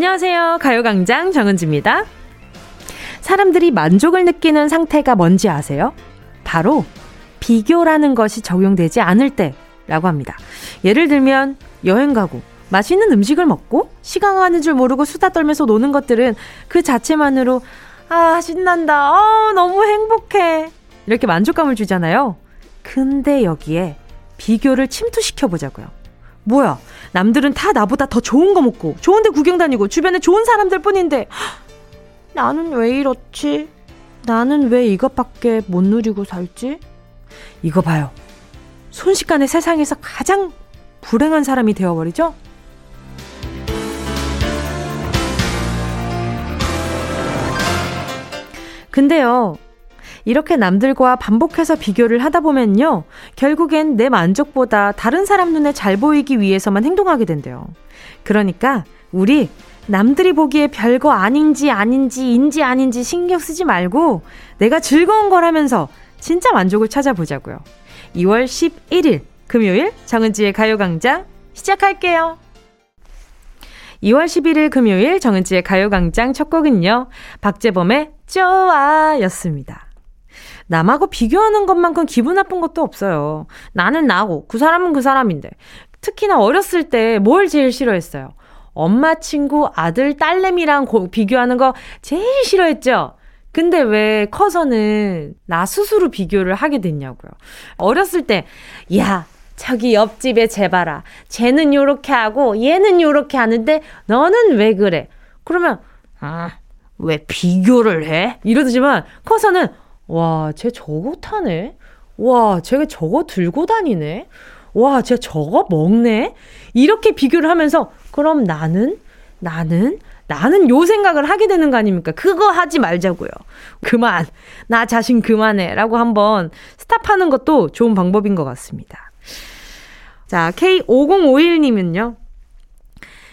안녕하세요. 가요광장 정은지입니다. 사람들이 만족을 느끼는 상태가 뭔지 아세요? 바로 비교라는 것이 적용되지 않을 때라고 합니다. 예를 들면 여행 가고 맛있는 음식을 먹고 시간 가는 줄 모르고 수다 떨면서 노는 것들은 그 자체만으로 아 신난다 어 너무 행복해 이렇게 만족감을 주잖아요. 근데 여기에 비교를 침투시켜 보자고요. 뭐야 남들은 다 나보다 더 좋은 거 먹고 좋은데 구경 다니고 주변에 좋은 사람들 뿐인데 나는 왜 이렇지? 나는 왜 이것밖에 못 누리고 살지? 이거 봐요. 순식간에 세상에서 가장 불행한 사람이 되어버리죠? 근데요, 이렇게 남들과 반복해서 비교를 하다 보면요, 결국엔 내 만족보다 다른 사람 눈에 잘 보이기 위해서만 행동하게 된대요. 그러니까, 우리 남들이 보기에 별거 아닌지 아닌지 인지 아닌지 신경 쓰지 말고 내가 즐거운 걸 하면서 진짜 만족을 찾아보자고요. 2월 11일 금요일 정은지의 가요광장 시작할게요. 2월 11일 금요일 정은지의 가요광장 첫 곡은요. 박재범의 좋아 였습니다. 남하고 비교하는 것만큼 기분 나쁜 것도 없어요. 나는 나고 그 사람은 그 사람인데. 특히나 어렸을 때 뭘 제일 싫어했어요? 엄마 친구 아들 딸내미랑 고, 비교하는 거 제일 싫어했죠? 근데 왜 커서는 나 스스로 비교를 하게 됐냐고요. 어렸을 때, 야, 저기 옆집에 쟤 봐라. 쟤는 요렇게 하고 얘는 요렇게 하는데 너는 왜 그래? 그러면, 아, 왜 비교를 해? 이러지만 커서는, 와, 쟤 저거 타네? 와, 쟤가 저거 들고 다니네? 와, 쟤 저거 먹네? 이렇게 비교를 하면서 그럼 나는 나는 나는 요 생각을 하게 되는 거 아닙니까? 그거 하지 말자고요. 그만. 나 자신 그만해. 라고 한번 스탑하는 것도 좋은 방법인 것 같습니다. 자, K5051님은요.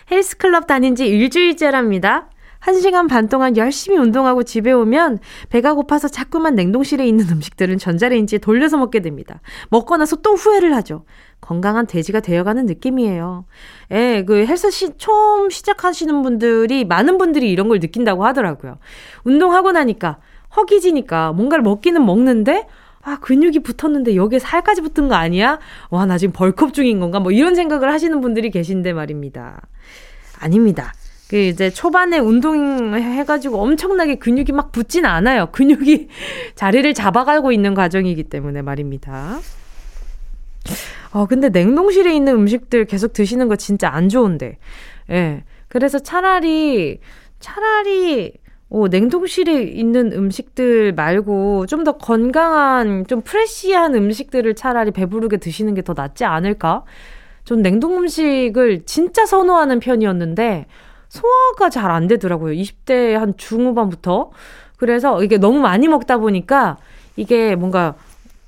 헬스클럽 다닌 지 일주일째랍니다. 1시간 반 동안 열심히 운동하고 집에 오면 배가 고파서 자꾸만 냉동실에 있는 음식들은 전자레인지에 돌려서 먹게 됩니다. 먹고 나서 또 후회를 하죠. 건강한 돼지가 되어가는 느낌이에요. 예, 그 헬스 시, 처음 시작하시는 분들이, 많은 분들이 이런 걸 느낀다고 하더라고요. 운동하고 나니까, 허기지니까 뭔가를 먹기는 먹는데, 아, 근육이 붙었는데 여기에 살까지 붙은 거 아니야? 와, 나 지금 벌컵 중인 건가? 뭐 이런 생각을 하시는 분들이 계신데 말입니다. 아닙니다. 그 이제 초반에 운동해가지고 엄청나게 근육이 막 붙진 않아요. 근육이 자리를 잡아가고 있는 과정이기 때문에 말입니다. 어, 근데 냉동실에 있는 음식들 계속 드시는 거 진짜 안 좋은데. 예. 그래서 차라리, 차라리, 오, 냉동실에 있는 음식들 말고 좀 더 건강한, 좀 프레쉬한 음식들을 차라리 배부르게 드시는 게 더 낫지 않을까? 좀 냉동 음식을 진짜 선호하는 편이었는데, 소화가 잘 안 되더라고요. 20대 한 중후반부터. 그래서 이게 너무 많이 먹다 보니까 이게 뭔가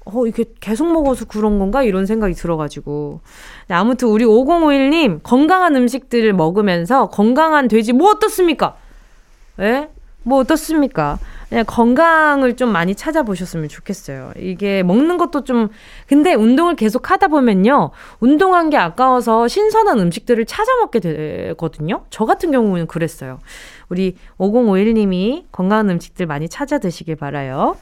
어, 이게 계속 먹어서 그런 건가? 이런 생각이 들어가지고. 네, 아무튼 우리 5051님, 건강한 음식들을 먹으면서 건강한 돼지, 뭐 어떻습니까? 예? 뭐 어떻습니까? 그냥 건강을 좀 많이 찾아보셨으면 좋겠어요. 이게 먹는 것도 좀, 근데 운동을 계속 하다 보면요. 운동한 게 아까워서 신선한 음식들을 찾아 먹게 되거든요. 저 같은 경우는 그랬어요. 우리 5051님이 건강한 음식들 많이 찾아 드시길 바라요.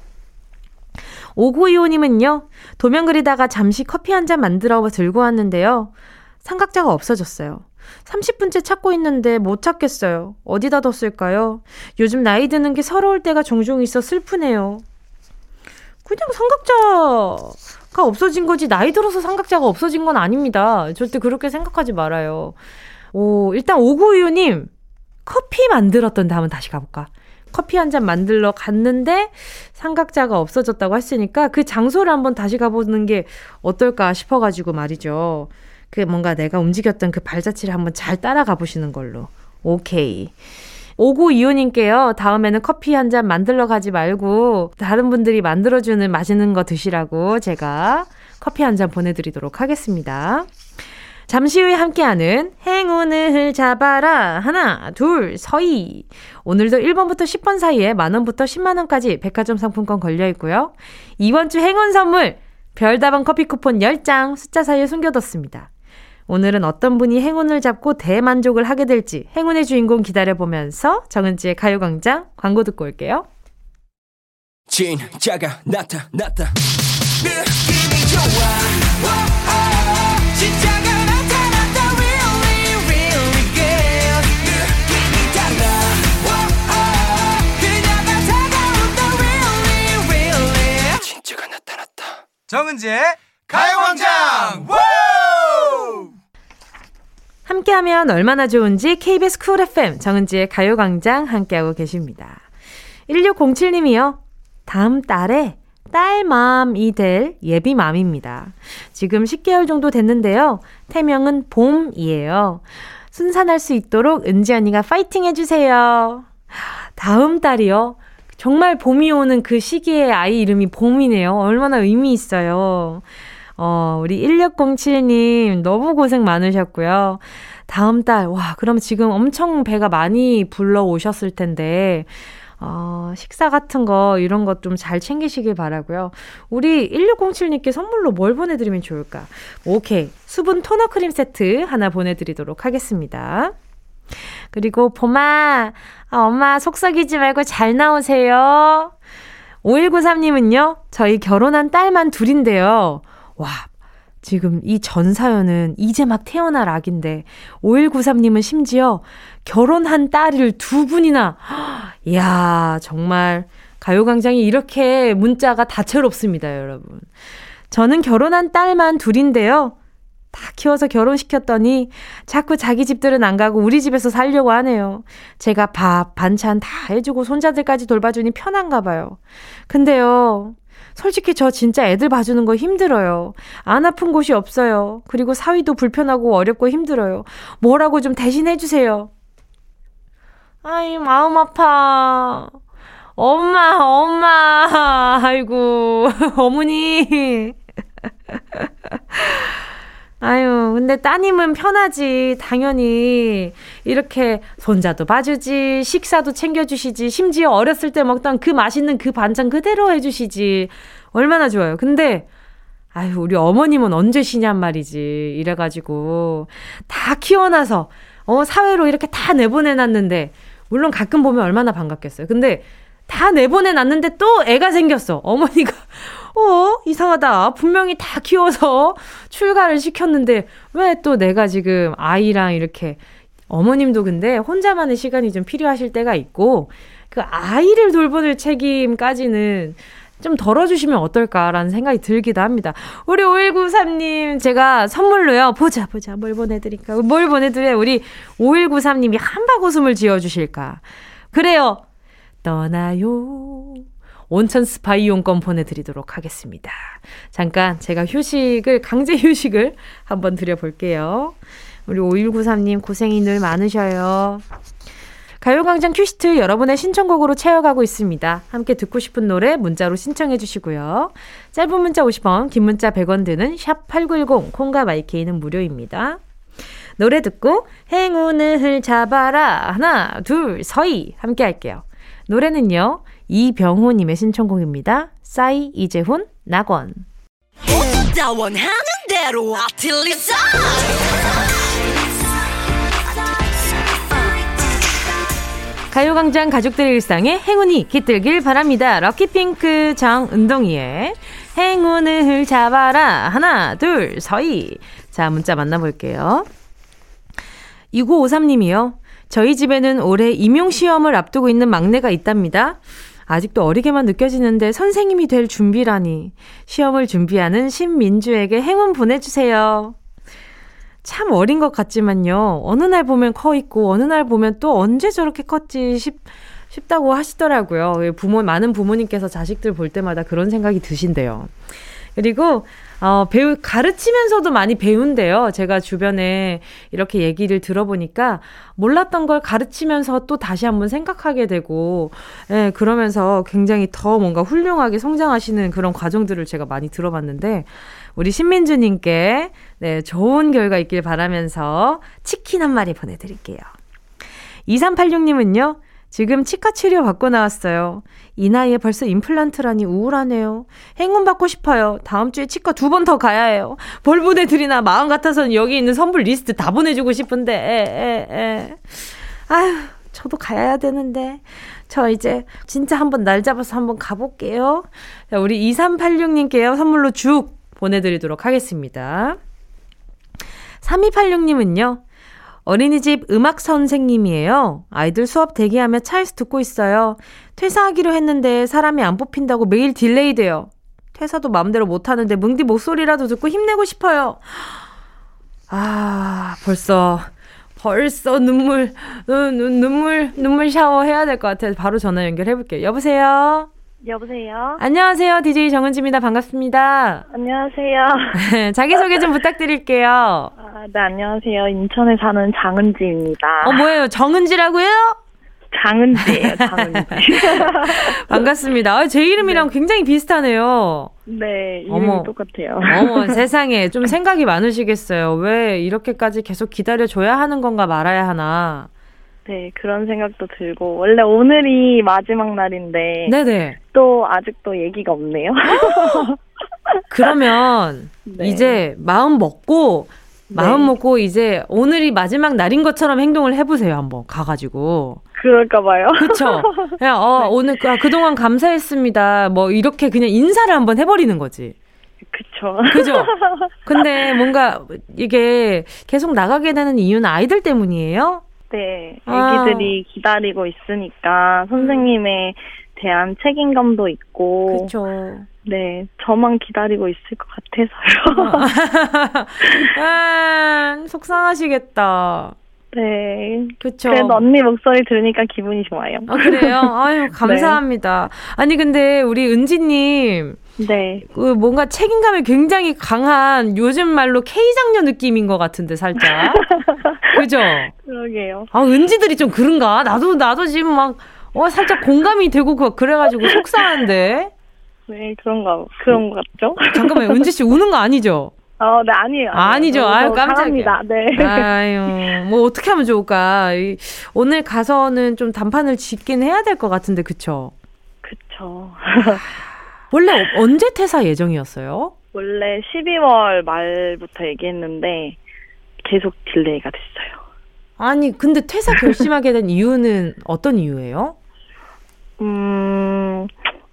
5925님은요, 도면 그리다가 잠시 커피 한 잔 만들어 들고 왔는데요. 삼각자가 없어졌어요. 30분째 찾고 있는데 못 찾겠어요. 어디다 뒀을까요? 요즘 나이 드는 게 서러울 때가 종종 있어 슬프네요. 그냥 삼각자가 없어진 거지, 나이 들어서 삼각자가 없어진 건 아닙니다. 절대 그렇게 생각하지 말아요. 오, 일단 5925님, 커피 만들었던 다음은 다시 가볼까? 커피 한 잔 만들러 갔는데 삼각자가 없어졌다고 했으니까 그 장소를 한번 다시 가보는 게 어떨까 싶어가지고 말이죠. 그 뭔가 내가 움직였던 그 발자취를 한번 잘 따라가 보시는 걸로. 오케이. 5925님께요. 다음에는 커피 한 잔 만들러 가지 말고 다른 분들이 만들어주는 맛있는 거 드시라고 제가 커피 한 잔 보내드리도록 하겠습니다. 잠시 후에 함께하는 행운을 잡아라. 하나, 둘, 서희. 오늘도 1번부터 10번 사이에 만원부터 10만원까지 백화점 상품권 걸려 있고요. 이번 주 행운 선물, 별다방 커피 쿠폰 10장 숫자 사이에 숨겨뒀습니다. 오늘은 어떤 분이 행운을 잡고 대만족을 하게 될지 행운의 주인공 기다려보면서 정은지의 가요광장 광고 듣고 올게요. 진짜가 나타났다. 느낌이 좋아. 진짜가 나타났다. Really, really good. 느낌이 달라. 그녀가 다가온다. Really, really. 진짜가 나타났다. 정은지의 가요광장. 함께하면 얼마나 좋은지 KBS 쿨 FM 정은지의 가요광장 함께하고 계십니다. 1607님이요. 다음 달에 딸맘이 될 예비맘입니다. 지금 10개월 정도 됐는데요. 태명은 봄이에요. 순산할 수 있도록 은지 언니가 파이팅 해주세요. 다음 달이요. 정말 봄이 오는 그 시기에 아이 이름이 봄이네요. 얼마나 의미 있어요. 어, 우리 1607님 너무 고생 많으셨고요. 다음 달, 와, 그럼 지금 엄청 배가 많이 불러오셨을 텐데, 어, 식사 같은 거, 이런 것 좀 잘 챙기시길 바라고요 우리 1607님께 선물로 뭘 보내드리면 좋을까? 오케이. 수분 토너 크림 세트 하나 보내드리도록 하겠습니다. 그리고, 봄아, 아, 엄마 속썩이지 말고 잘 나오세요. 5193님은요, 저희 결혼한 딸만 둘인데요. 와, 지금 이 전 사연은 이제 막 태어날 아기인데, 5193님은 심지어 결혼한 딸을 두 분이나, 이야, 정말, 가요광장이 이렇게 문자가 다채롭습니다, 여러분. 저는 결혼한 딸만 둘인데요. 다 키워서 결혼시켰더니 자꾸 자기 집들은 안 가고 우리 집에서 살려고 하네요. 제가 밥, 반찬 다 해주고 손자들까지 돌봐주니 편한가 봐요. 근데요, 솔직히 저 진짜 애들 봐주는 거 힘들어요. 안 아픈 곳이 없어요. 그리고 사위도 불편하고 어렵고 힘들어요. 뭐라고 좀 대신해주세요. 아이, 마음 아파. 엄마, 엄마. 아이고, 어머니. 아유, 근데 따님은 편하지. 당연히. 이렇게 손자도 봐주지, 식사도 챙겨주시지, 심지어 어렸을 때 먹던 그 맛있는 그 반찬 그대로 해주시지. 얼마나 좋아요. 근데, 아유, 우리 어머님은 언제 쉬냔 말이지. 이래가지고, 다 키워놔서, 어, 사회로 이렇게 다 내보내놨는데, 물론 가끔 보면 얼마나 반갑겠어요. 근데, 다 내보내놨는데 또 애가 생겼어. 어머니가, 어, 이상하다. 분명히 다 키워서 출가를 시켰는데 왜 또 내가 지금 아이랑 이렇게 어머님도 근데 혼자만의 시간이 좀 필요하실 때가 있고 그 아이를 돌보는 책임까지는 좀 덜어주시면 어떨까라는 생각이 들기도 합니다. 우리 5193님, 제가 선물로요, 보자, 보자, 뭘 보내드릴까? 뭘 보내드려요? 우리 5193님이 한박 웃음을 지어주실까? 그래요. 떠나요. 온천 스파 이용권 보내드리도록 하겠습니다. 잠깐 제가 휴식을, 강제 휴식을 한번 드려볼게요. 우리 5193님 고생이 늘 많으셔요. 가요광장 큐시트 여러분의 신청곡으로 채워가고 있습니다. 함께 듣고 싶은 노래 문자로 신청해 주시고요. 짧은 문자 50원, 긴 문자 100원 드는 샵 8910, 콩과 마이케이는 무료입니다. 노래 듣고 행운을 잡아라 하나 둘 서희 함께 할게요. 노래는요. 이병호님의 신청곡입니다. 싸이 이재훈 낙원 가요광장 가족들의 일상에 행운이 깃들길 바랍니다. 럭키핑크 정은동이의 행운을 잡아라. 하나, 둘, 서희. 자, 문자 만나볼게요. 2953님이요. 저희 집에는 올해 임용시험을 앞두고 있는 막내가 있답니다. 아직도 어리게만 느껴지는데 선생님이 될 준비라니. 시험을 준비하는 신민주에게 행운 보내주세요. 참 어린 것 같지만요. 어느 날 보면 커 있고, 어느 날 보면 또 언제 저렇게 컸지 싶, 싶다고 하시더라고요. 부모, 많은 부모님께서 자식들 볼 때마다 그런 생각이 드신대요. 그리고 어, 배우, 가르치면서도 많이 배운대요. 제가 주변에 이렇게 얘기를 들어보니까 몰랐던 걸 가르치면서 또 다시 한번 생각하게 되고, 예, 그러면서 굉장히 더 뭔가 훌륭하게 성장하시는 그런 과정들을 제가 많이 들어봤는데, 우리 신민주님께, 네, 좋은 결과 있길 바라면서 치킨 한 마리 보내드릴게요. 2386님은요, 지금 치과 치료 받고 나왔어요. 이 나이에 벌써 임플란트라니 우울하네요. 행운 받고 싶어요. 다음 주에 치과 두 번 더 가야 해요. 벌 보내드리나 마음 같아서는 여기 있는 선물 리스트 다 보내주고 싶은데, 에, 에, 에. 아휴, 저도 가야 되는데. 저 이제 진짜 한번 날 잡아서 한번 가볼게요. 자, 우리 2386님께요. 선물로 죽 보내드리도록 하겠습니다. 3286님은요. 어린이집 음악 선생님이에요. 아이들 수업 대기하며 차에서 듣고 있어요. 퇴사하기로 했는데 사람이 안 뽑힌다고 매일 delay 돼요. 퇴사도 마음대로 못하는데 뭉디 목소리라도 듣고 힘내고 싶어요. 아, 벌써, 벌써 눈물, 눈, 눈물, 눈물 샤워 해야 될 것 같아요. 바로 전화 연결해 볼게요. 여보세요? 여보세요? 안녕하세요. DJ 정은지입니다. 반갑습니다. 안녕하세요. 자기소개 좀 부탁드릴게요. 아, 네, 안녕하세요. 인천에 사는 장은지입니다. 어, 뭐예요? 정은지라고요? 장은지예요, 장은지. 반갑습니다. 아, 제 이름이랑 네. 굉장히 비슷하네요. 네, 이름이 어머, 똑같아요. 어머, 세상에. 좀 생각이 많으시겠어요. 왜 이렇게까지 계속 기다려줘야 하는 건가 말아야 하나. 네, 그런 생각도 들고 원래 오늘이 마지막 날인데 네네. 또 아직도 얘기가 없네요. 그러면 네. 이제 마음 먹고 마음 네. 먹고 이제 오늘이 마지막 날인 것처럼 행동을 해보세요 한번 가가지고. 그럴까 봐요. 그쵸. 그냥 어 네. 오늘 아, 그동안 감사했습니다. 뭐 이렇게 그냥 인사를 한번 해버리는 거지. 그쵸. 그죠? 근데 뭔가 이게 계속 나가게 되는 이유는 아이들 때문이에요? 네, 아기들이 아. 기다리고 있으니까 선생님에 대한 책임감도 있고. 그렇죠. 네, 저만 기다리고 있을 것 같아서요. 아, 속상하시겠다. 네. 그쵸. 그래도 언니 목소리 들으니까 기분이 좋아요. 아, 그래요? 아유, 네. 감사합니다. 네. 아니, 근데 우리 은지님. 네. 그 뭔가 책임감이 굉장히 강한 요즘 말로 K장녀 느낌인 것 같은데, 살짝. 그죠? 그러게요. 아, 은지들이 좀 그런가? 나도, 나도 지금 막, 어, 살짝 공감이 되고, 그래가지고 속상한데? 네, 그런가, 그런 것 같죠? 잠깐만요. 은지 씨 우는 거 아니죠? 어, 네, 아니에요. 아니죠. 아유, 깜짝이야. 네. 아유, 뭐, 어떻게 하면 좋을까? 오늘 가서는 좀 단판을 짓긴 해야 될 것 같은데, 그쵸? 그쵸. 원래 언제 퇴사 예정이었어요? 원래 12월 말부터 얘기했는데, 계속 delay가 됐어요. 아니, 근데 퇴사 결심하게 된 이유는 어떤 이유예요? 음,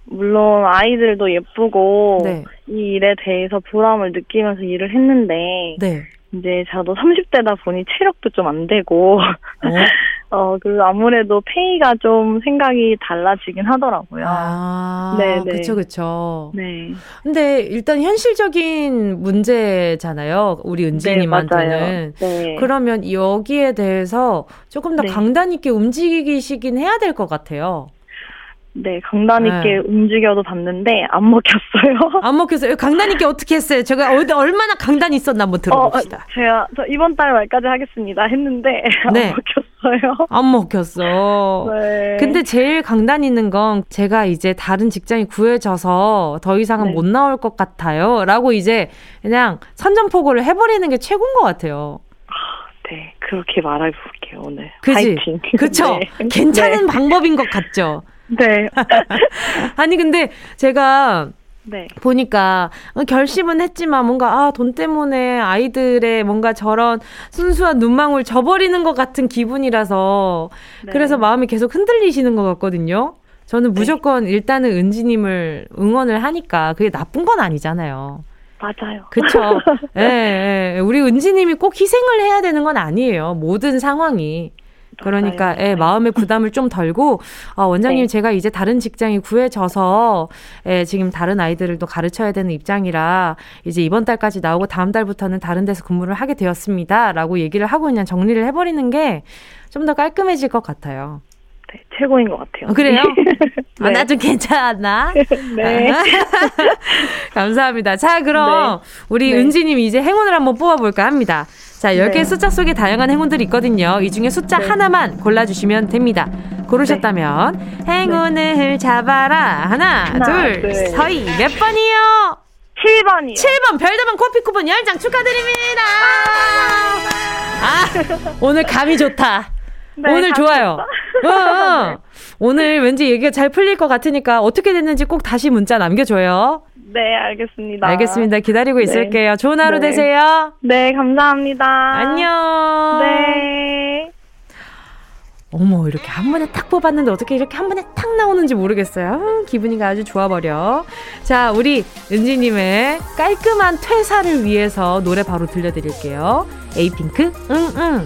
물론 아이들도 예쁘고 네. 이 일에 대해서 보람을 느끼면서 일을 했는데 네. 이제 저도 30대다 보니 체력도 좀 안 되고 어? 어, 그 아무래도 pay가 좀 생각이 달라지긴 하더라고요. 아, 네, 네. 그쵸, 그쵸. 네. 근데 일단 현실적인 문제잖아요. 우리 은지님한테는. 네, 네. 그러면 여기에 대해서 조금 더 네. 강단 있게 움직이시긴 해야 될 것 같아요. 네, 강단 있게 네. 움직여도 봤는데 안 먹혔어요. 안 먹혔어요. 강단 있게 어떻게 했어요? 제가 어디 얼마나 강단이 있었나 한번 들어봅시다. 어, 제가 저 이번 달 말까지 하겠습니다 했는데 네. 안 먹혔어요. 안 먹혔어. 네. 근데 제일 강단 있는 건 제가 이제 다른 직장이 구해져서 더 이상은 네. 못 나올 것 같아요 라고 이제 그냥 선전포고를 해버리는 게 최고인 것 같아요. 네, 그렇게 말해볼게요 오늘. 그지? 그쵸? 네. 괜찮은 네. 방법인 것 같죠? 네. 아니 근데 제가 네. 보니까 결심은 했지만 뭔가 아 돈 때문에 아이들의 뭔가 저런 순수한 눈망울 저버리는 것 같은 기분이라서 네. 그래서 마음이 계속 흔들리시는 것 같거든요. 저는 네. 무조건 네. 일단은 은지님을 응원을 하니까 그게 나쁜 건 아니잖아요. 맞아요. 그쵸. 예, 예. 우리 은지님이 꼭 희생을 해야 되는 건 아니에요. 모든 상황이. 그러니까 예, 마음의 부담을 좀 덜고 아, 원장님 네. 제가 이제 다른 직장이 구해져서 예, 지금 다른 아이들을 또 가르쳐야 되는 입장이라 이제 이번 달까지 나오고 다음 달부터는 다른 데서 근무를 하게 되었습니다라고 얘기를 하고 그냥 정리를 해버리는 게 좀 더 깔끔해질 것 같아요. 네, 최고인 것 같아요. 어, 그래요? 네. 아, 나좀 괜찮았나? 네. 감사합니다. 자, 그럼 네. 우리 네. 은지님 이제 행운을 한번 뽑아볼까 합니다. 자, 10개의 네. 숫자 속에 다양한 행운들이 있거든요. 이 중에 숫자 네. 하나만 골라주시면 됩니다. 고르셨다면 네. 행운을 잡아라. 하나, 하나 둘, 둘, 서희 몇 번이요? 7번이요. 7번 별다방 커피 쿠폰 10장 축하드립니다. 아, 오늘 감이 좋다. 네, 오늘 좋아요. 어, 어. 오늘 왠지 얘기가 잘 풀릴 것 같으니까 어떻게 됐는지 꼭 다시 문자 남겨줘요. 네, 알겠습니다. 알겠습니다. 기다리고 네. 있을게요. 좋은 하루 네. 되세요. 네, 감사합니다. 안녕. 네. 어머, 이렇게 한 번에 탁 뽑았는데 어떻게 이렇게 한 번에 탁 나오는지 모르겠어요. 음, 기분이 아주 좋아버려. 자, 우리 은지님의 깔끔한 퇴사를 위해서 노래 바로 들려드릴게요. 에이핑크, 응, 응.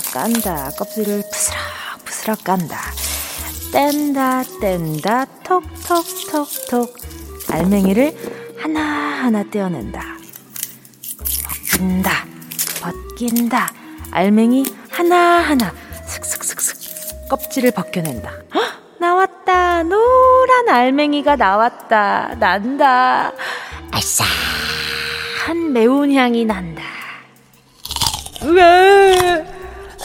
깐다. 껍질을 부스럭 부스럭 깐다. 뗀다 뗀다. 톡 톡 톡 톡. 알맹이를 하나하나 떼어낸다. 벗긴다. 벗긴다. 알맹이 하나하나 슥슥슥슥 껍질을 벗겨낸다. 헉, 나왔다. 노란 알맹이가 나왔다. 난다. 알싸한 매운 향이 난다. 왜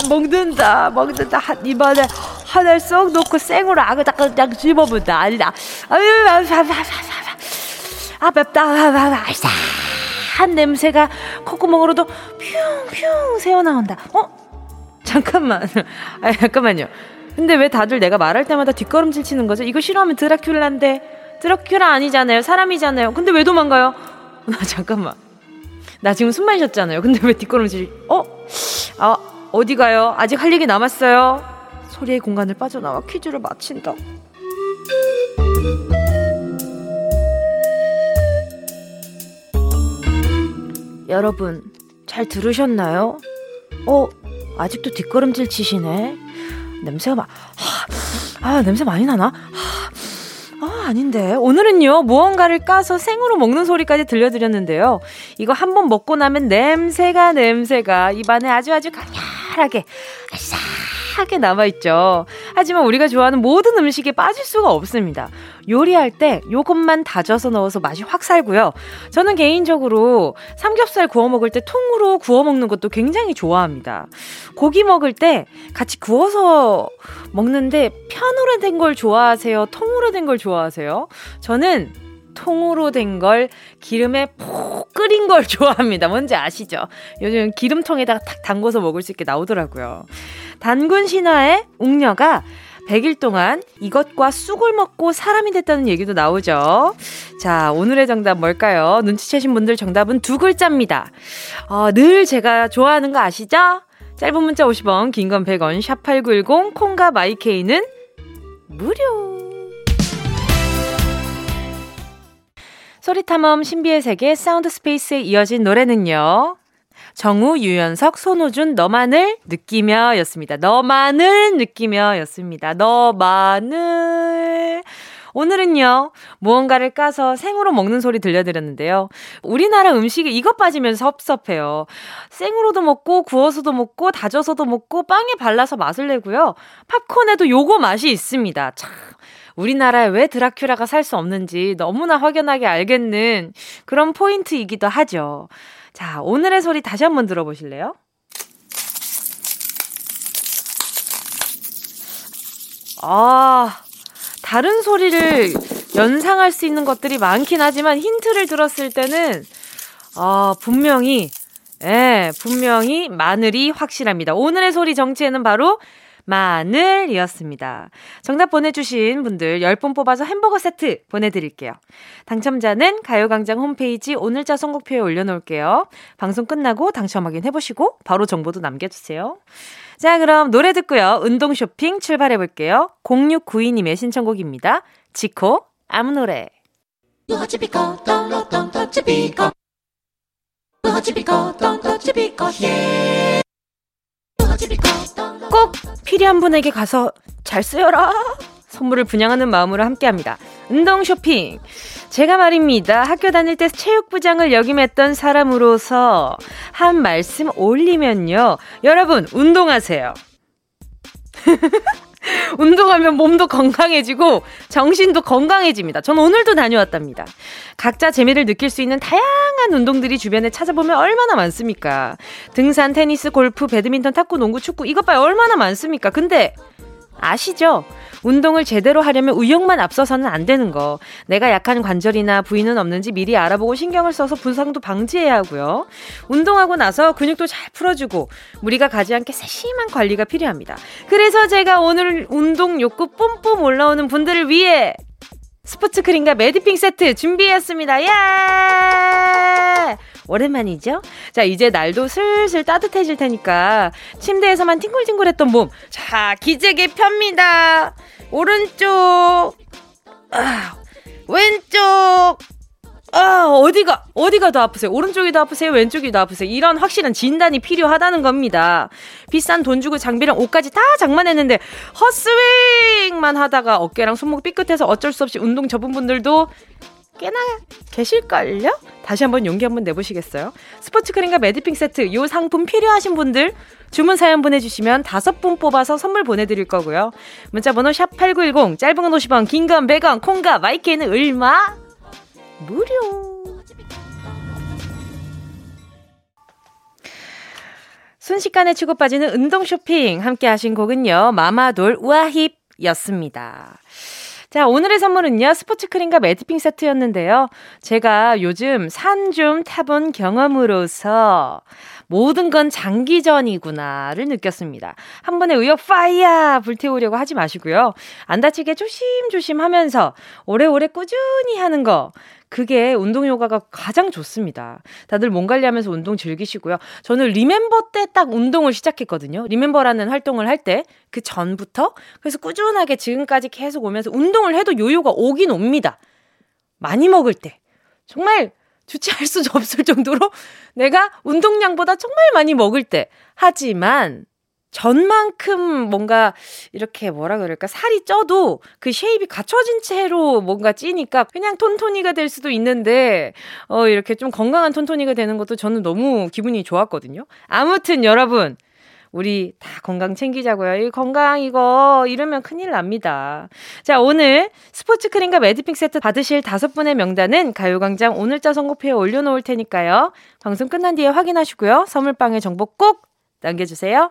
먹는다 먹는다. 한 입안에 하나를 쏙 놓고 생으로 아그닥그닥 집어본다. 아니다. 아유 아 맵다. 한 냄새가 콧구멍으로도 퓨퓨 새어나온다. 어? 잠깐만. 아 잠깐만요. 근데 왜 다들 내가 말할 때마다 뒷걸음질 치는 거죠? 이거 싫어하면 드라큘라인데. 드라큘라 아니잖아요. 사람이잖아요. 근데 왜 도망가요? 나 잠깐만. 나 지금 숨만 쉬었잖아요. 근데 왜 뒷걸음질 어? 아 어디 가요? 아직 할 얘기 남았어요. 소리의 공간을 빠져나와 퀴즈를 마친다. 여러분, 잘 들으셨나요? 어, 아직도 뒷걸음질 치시네. 냄새가 막, 아, 냄새 많이 나나? 아, 아닌데. 오늘은요, 무언가를 까서 생으로 먹는 소리까지 들려드렸는데요. 이거 한번 먹고 나면 냄새가, 냄새가 입안에 아주 아주 강 렬 파랗게 알싸하게 남아있죠. 하지만 우리가 좋아하는 모든 음식에 빠질 수가 없습니다. 요리할 때 요것만 다져서 넣어서 맛이 확 살고요. 저는 개인적으로 삼겹살 구워 먹을 때 통으로 구워 먹는 것도 굉장히 좋아합니다. 고기 먹을 때 같이 구워서 먹는데 편으로 된 걸 좋아하세요? 통으로 된 걸 좋아하세요? 저는 통으로 된 걸 기름에 푹 끓인 걸 좋아합니다. 뭔지 아시죠? 요즘 기름통에다가 탁 담궈서 먹을 수 있게 나오더라고요. 단군 신화의 웅녀가 100일 동안 이것과 쑥을 먹고 사람이 됐다는 얘기도 나오죠. 자, 오늘의 정답 뭘까요? 눈치채신 분들 정답은 두 글자입니다. 어, 늘 제가 좋아하는 거 아시죠? 짧은 문자 50원, 긴 건 100원, 샵8910, 콩과 마이케이는 무료. 소리탐험 신비의 세계 사운드 스페이스에 이어진 노래는요. 정우, 유연석, 손호준, 너만을 느끼며 였습니다. 너만을 느끼며 였습니다. 너만을. 오늘은요, 무언가를 까서 생으로 먹는 소리 들려드렸는데요. 우리나라 음식에 이것 빠지면 섭섭해요. 생으로도 먹고, 구워서도 먹고, 다져서도 먹고, 빵에 발라서 맛을 내고요. 팝콘에도 요거 맛이 있습니다. 참. 우리나라에 왜 드라큘라가 살 수 없는지 너무나 확연하게 알겠는 그런 포인트이기도 하죠. 자, 오늘의 소리 다시 한번 들어보실래요? 아, 다른 소리를 연상할 수 있는 것들이 많긴 하지만 힌트를 들었을 때는, 아, 분명히, 예, 분명히 마늘이 확실합니다. 오늘의 소리 정체는 바로 마늘이었습니다. 정답 보내주신 분들 10분 뽑아서 햄버거 세트 보내드릴게요. 당첨자는 가요광장 홈페이지 오늘자 선곡표에 올려놓을게요. 방송 끝나고 당첨 확인해보시고 바로 정보도 남겨주세요. 자, 그럼 노래 듣고요. 운동 쇼핑 출발해볼게요. 0692님의 신청곡입니다. 지코, 아무 노래. 꼭 필요한 분에게 가서 잘 쓰여라. 선물을 분양하는 마음으로 함께 합니다. 운동 쇼핑. 제가 말입니다. 학교 다닐 때 체육부장을 역임했던 사람으로서 한 말씀 올리면요. 여러분, 운동하세요. 운동하면 몸도 건강해지고 정신도 건강해집니다. 전 오늘도 다녀왔답니다. 각자 재미를 느낄 수 있는 다양한 운동들이 주변에 찾아보면 얼마나 많습니까? 등산, 테니스, 골프, 배드민턴, 탁구, 농구, 축구 이것 봐요. 얼마나 많습니까? 근데 아시죠? 운동을 제대로 하려면 의욕만 앞서서는 안 되는 거. 내가 약한 관절이나 부위는 없는지 미리 알아보고 신경을 써서 부상도 방지해야 하고요. 운동하고 나서 근육도 잘 풀어주고 무리가 가지 않게 세심한 관리가 필요합니다. 그래서 제가 오늘 운동 욕구 뿜뿜 올라오는 분들을 위해 스포츠 크림과 매디핑 세트 준비했습니다. 예! 오랜만이죠? 자, 이제 날도 슬슬 따뜻해질 테니까 침대에서만 팅글팅글했던 몸. 자, 기재개 펴니다. 오른쪽. 아, 왼쪽. 아, 어디가, 어디가 더 아프세요? 오른쪽이 더 아프세요? 왼쪽이 더 아프세요? 이런 확실한 진단이 필요하다는 겁니다. 비싼 돈 주고 장비랑 옷까지 다 장만했는데, 헛스윙만 하다가 어깨랑 손목 삐끗해서 어쩔 수 없이 운동 접은 분들도 꽤나 계실걸요? 다시 한번 용기 한번 내보시겠어요? 스포츠 크림과 매디핑 세트 요 상품 필요하신 분들 주문 사연 보내주시면 다섯 분 뽑아서 선물 보내드릴 거고요. 문자번호 샵 8910 짧은 건 50원 긴 건 100원 콩과 마이크는 얼마? 무료 순식간에 치고 빠지는 운동 쇼핑 함께 하신 곡은요. 마마돌 우아힙 였습니다. 자, 오늘의 선물은요, 스포츠 크림과 매트핑 세트였는데요. 제가 요즘 산 좀 타본 경험으로서 모든 건 장기전이구나를 느꼈습니다. 한 번에 의욕 파이야 불태우려고 하지 마시고요. 안 다치게 조심조심 하면서 오래오래 꾸준히 하는 거. 그게 운동 요가가 가장 좋습니다. 다들 몸 관리하면서 운동 즐기시고요. 저는 리멤버 때 딱 운동을 시작했거든요. 리멤버라는 활동을 할 때 그 전부터 그래서 꾸준하게 지금까지 계속 오면서 운동을 해도 요요가 오긴 옵니다. 많이 먹을 때 정말 주체할 수 없을 정도로 내가 운동량보다 정말 많이 먹을 때 하지만 전만큼 뭔가 이렇게 뭐라 그럴까 살이 쪄도 그 shape이 갖춰진 채로 뭔가 찌니까 그냥 통통이가 될 수도 있는데 어 이렇게 좀 건강한 톤토니가 되는 것도 저는 너무 기분이 좋았거든요. 아무튼 여러분 우리 다 건강 챙기자고요. 이 건강 이거 이러면 큰일 납니다. 자, 오늘 스포츠 크림과 매디핑 세트 받으실 다섯 분의 명단은 가요광장 오늘자 선곡표에 올려놓을 테니까요. 방송 끝난 뒤에 확인하시고요. 선물방에 정보 꼭 남겨주세요.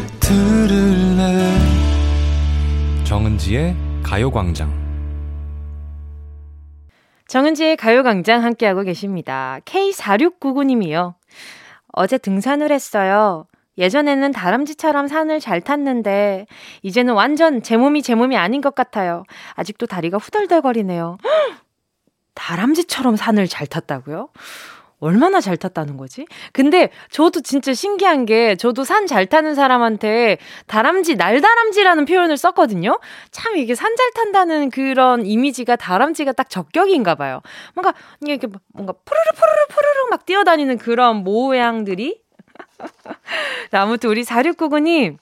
들을래 정은지의 가요광장 정은지의 가요광장 함께하고 계십니다. K4699님이요. 어제 등산을 했어요. 예전에는 다람쥐처럼 산을 잘 탔는데, 이제는 완전 제 몸이 제 몸이 아닌 것 같아요. 아직도 다리가 후덜덜거리네요. 다람쥐처럼 산을 잘 탔다고요? 얼마나 잘 탔다는 거지? 근데 저도 진짜 신기한 게 저도 산 잘 타는 사람한테 다람쥐, 날다람쥐라는 표현을 썼거든요? 참 이게 산 잘 탄다는 그런 이미지가 다람쥐가 딱 적격인가 봐요. 뭔가 이게 뭔가 푸르르 푸르르 푸르르 막 뛰어다니는 그런 모양들이 아무튼 우리 4699님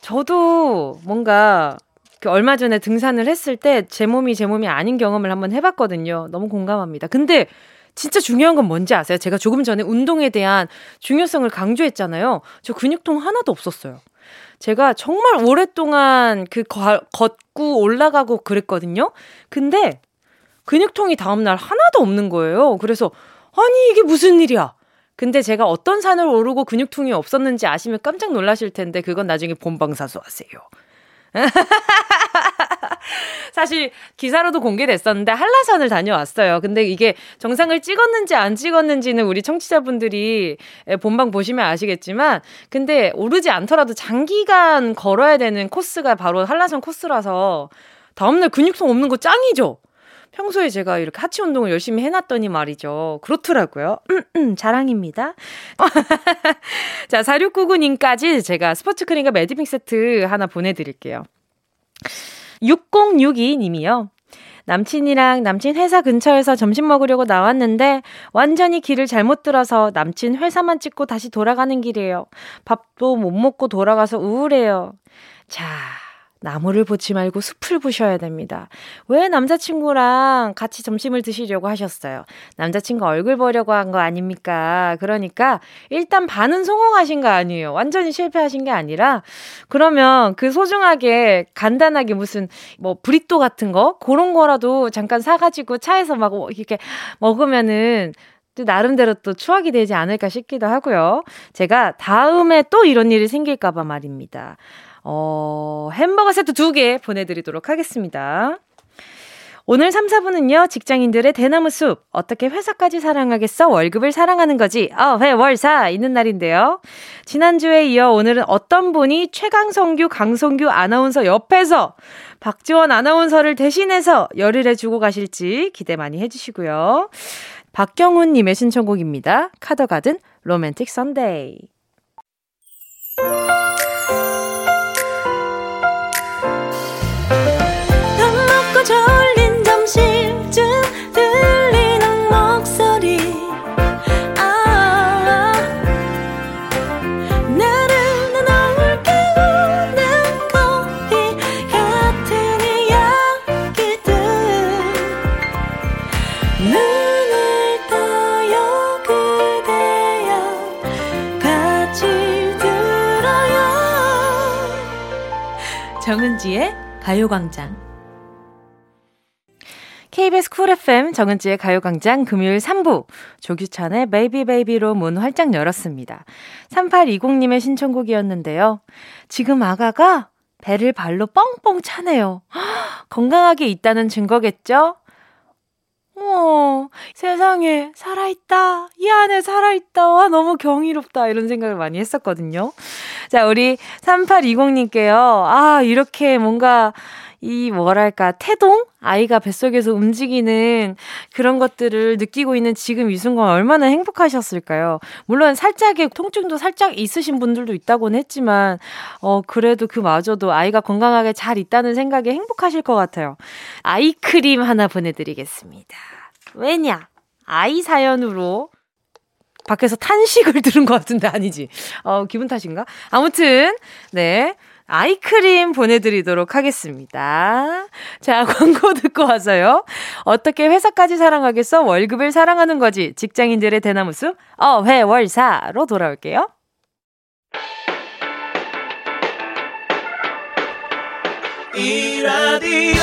저도 뭔가 그 얼마 전에 등산을 했을 때 제 몸이 제 몸이 아닌 경험을 한번 해봤거든요. 너무 공감합니다. 근데 진짜 중요한 건 뭔지 아세요? 제가 조금 전에 운동에 대한 중요성을 강조했잖아요. 저 근육통 하나도 없었어요. 제가 정말 오랫동안 그 거, 걷고 올라가고 그랬거든요. 근데 근육통이 다음날 하나도 없는 거예요. 그래서 아니 이게 무슨 일이야? 근데 제가 어떤 산을 오르고 근육통이 없었는지 아시면 깜짝 놀라실 텐데 그건 나중에 본방사수 하세요. 사실 기사로도 공개됐었는데 한라산을 다녀왔어요. 근데 이게 정상을 찍었는지 안 찍었는지는 우리 청취자분들이 본방 보시면 아시겠지만 근데 오르지 않더라도 장기간 걸어야 되는 코스가 바로 한라산 코스라서 다음날 근육통 없는 거 짱이죠. 평소에 제가 이렇게 하체 운동을 열심히 해놨더니 말이죠. 그렇더라고요. 음, 음, 자랑입니다. 자, 4699님까지 제가 스포츠 크림과 매디핑 세트 하나 보내드릴게요. 6062님이요. 남친이랑 남친 회사 근처에서 점심 먹으려고 나왔는데 완전히 길을 잘못 들어서 남친 회사만 찍고 다시 돌아가는 길이에요. 밥도 못 먹고 돌아가서 우울해요. 자, 나무를 보지 말고 숲을 보셔야 됩니다. 왜 남자친구랑 같이 점심을 드시려고 하셨어요? 남자친구 얼굴 보려고 한 거 아닙니까? 그러니까 일단 반은 성공하신 거 아니에요. 완전히 실패하신 게 아니라 그러면 그 소중하게 간단하게 무슨 뭐 브리또 같은 거 그런 거라도 잠깐 사가지고 차에서 막 이렇게 먹으면은 또 나름대로 또 추억이 되지 않을까 싶기도 하고요. 제가 다음에 또 이런 일이 생길까봐 말입니다. 어, 햄버거 세트 두 개 보내드리도록 하겠습니다. 오늘 3, 4분은요, 직장인들의 대나무 숲. 어떻게 회사까지 사랑하겠어? 월급을 사랑하는 거지. 어, 회, 월, 사. 있는 날인데요. 지난주에 이어 오늘은 어떤 분이 최강성규, 강성규 아나운서 옆에서 박지원 아나운서를 대신해서 열의를 주고 가실지 기대 많이 해주시고요. 박경훈님의 신청곡입니다. 카더가든 로맨틱 선데이. 정은지의 가요광장. KBS 쿨 FM 정은지의 가요광장 금요일 3부 조규찬의 Baby Baby로 문 활짝 열었습니다. 3820님의 신청곡이었는데요. 지금 아가가 배를 발로 뻥뻥 차네요. 건강하게 있다는 증거겠죠? 어, 세상에 살아있다. 이 안에 살아있다. 와, 너무 경이롭다. 이런 생각을 많이 했었거든요. 자, 우리 3820님께요. 아, 이렇게 뭔가 이 뭐랄까 태동 아이가 뱃속에서 움직이는 그런 것들을 느끼고 있는 지금 이 순간 얼마나 행복하셨을까요? 물론 살짝의 통증도 살짝 있으신 분들도 있다고는 했지만 어 그래도 그마저도 아이가 건강하게 잘 있다는 생각에 행복하실 것 같아요. 아이크림 하나 보내드리겠습니다. 왜냐? 아이 사연으로 밖에서 탄식을 들은 것 같은데 아니지? 어 기분 탓인가? 아무튼 네. 아이크림 보내드리도록 하겠습니다. 자, 광고 듣고 와서요. 어떻게 회사까지 사랑하겠어? 월급을 사랑하는 거지. 직장인들의 대나무숲, 어 회 월 사로 돌아올게요. 이 라디오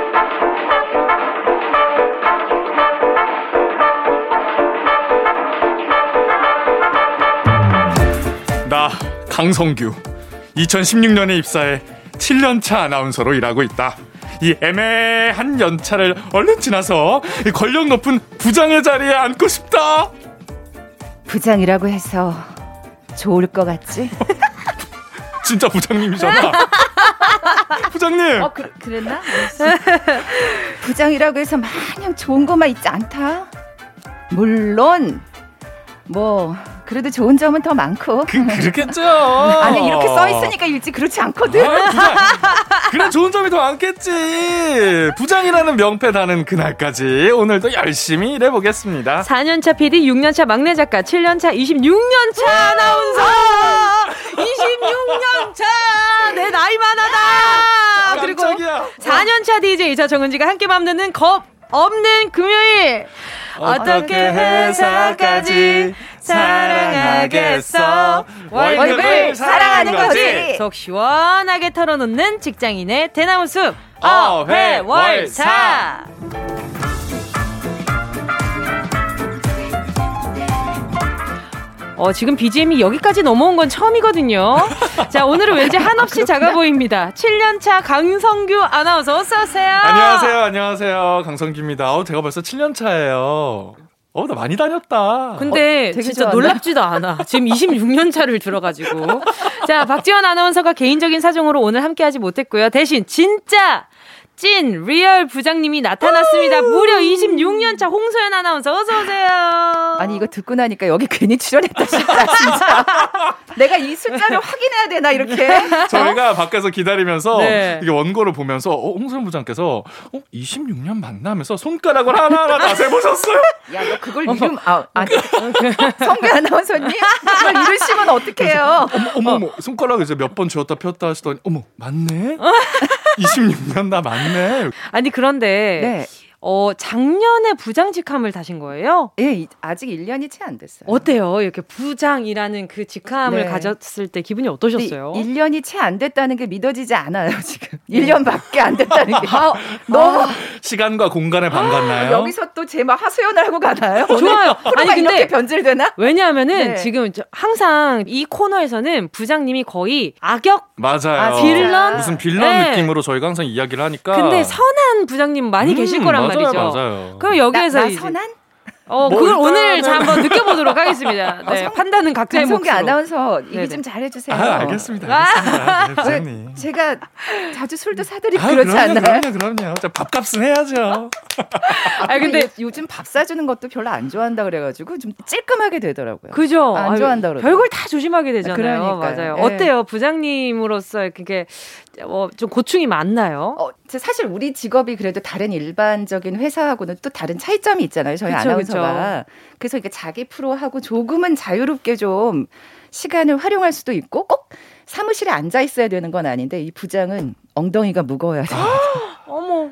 강성규 2016년에 입사해 7년차 아나운서로 일하고 있다. 이 애매한 연차를 얼른 지나서 권력 높은 부장의 자리에 앉고 싶다. 부장이라고 해서 좋을 것 같지? 진짜 부장님이잖아. 부장님. 어, 그, 그랬나? 부장이라고 해서 마냥 좋은 것만 있지 않다. 물론 뭐 그래도 좋은 점은 더 많고. 그, 그렇겠죠. 아니 이렇게 써 있으니까 일찍 그렇지 않거든. 아, 그래 좋은 점이 더 많겠지. 부장이라는 명패 다는 그날까지 오늘도 열심히 일해보겠습니다. 4년차 PD, 6년차 막내 작가, 7년차, 26년차 아나운서. 26년차 내 나이 많아다. 아, 그리고 4년차 DJ 저 정은지가 함께 맘드는 겁 없는 금요일. 어떻게 회사까지 사랑하겠어? 월급을 사랑하는 거지. 속 시원하게 털어놓는 직장인의 대나무 숲. 어회월사. 어, 지금 BGM이 여기까지 넘어온 건 처음이거든요. 자, 오늘은 왠지 한없이 작아 보입니다. 7년차 강성규 아나운서 어서오세요. 안녕하세요, 안녕하세요. 강성규입니다. 어, 제가 벌써 7년차예요. 어, 나 많이 다녔다. 근데 어, 진짜. 놀랍지도 않아. 지금 26년 차를 들어가지고. 자, 박지원 아나운서가 개인적인 사정으로 오늘 함께하지 못했고요. 대신 진짜 찐 real 부장님이 나타났습니다. 무려 26년차 홍소연 아나운서 어서 오세요. 아니 이거 듣고 나니까 여기 괜히 출연했다 싶다 진짜. 내가 이 숫자를 확인해야 되나 이렇게. 저희가 밖에서 기다리면서 네. 이게 원고를 보면서 어, 홍소연 부장께서 어, 26년 만나면서 손가락을 하나하나 다 세보셨어요? 야 너 그걸 이름 아 아니 성규 아나운서님 그걸 이러시면 어떡해요? 어머 어머, 어머 손가락을 이제 몇 번 쥐었다 폈다 하시더니 어머 맞네. 26년 나 맞네. 아니 그런데 네. 어, 작년에 부장직함을 다신 거예요? 예, 아직 1년이 채 안 됐어요. 어때요? 이렇게 부장이라는 그 직함을 네. 가졌을 때 기분이 어떠셨어요? 1년이 채 안 됐다는 게 믿어지지 않아요, 지금. 1년밖에 안 됐다는 게. 아, 너무. 아, 시간과 공간에 반갔나요? 여기서 또 제 막 하소연을 하고 가나요? 좋아요. 아니, 근데 이렇게 변질되나? 왜냐하면은 네. 지금 항상 이 코너에서는 부장님이 거의 악역. 맞아요. 아, 빌런? 무슨 빌런 네. 느낌으로 저희가 항상 이야기를 하니까. 근데 선한 부장님 많이 음, 계실 거란 말이죠. 맞아요. 그럼 여기에서 나, 나 선한? 어, 그걸 오늘 자 한번 느껴보도록 하겠습니다. 네, 어, 판단은 각자의 몫으로. 아나운서 얘기 좀 잘해주세요. 아, 알겠습니다. 알겠습니다. 네, 제가 자주 술도 사드리고 아, 그렇지 그럼요, 않나요? 그럼요, 그럼요. 밥값은 해야죠. 아, 근데 요즘 밥 사주는 것도 별로 안 좋아한다 그래가지고 좀 찔끔하게 되더라고요. 그죠? 안 좋아한다 그러고. 별걸 다 조심하게 되잖아요. 그러니까요. 맞아요. 네. 어때요? 부장님으로서 그게 어, 좀 고충이 많나요? 어, 사실 우리 직업이 그래도 다른 일반적인 회사하고는 또 다른 차이점이 있잖아요. 저희 그쵸, 아나운서가. 그쵸. 그래서 이게 자기 프로하고 조금은 자유롭게 좀 시간을 활용할 수도 있고 꼭 사무실에 앉아 있어야 되는 건 아닌데 이 부장은 엉덩이가 무거워야 돼요. 어머.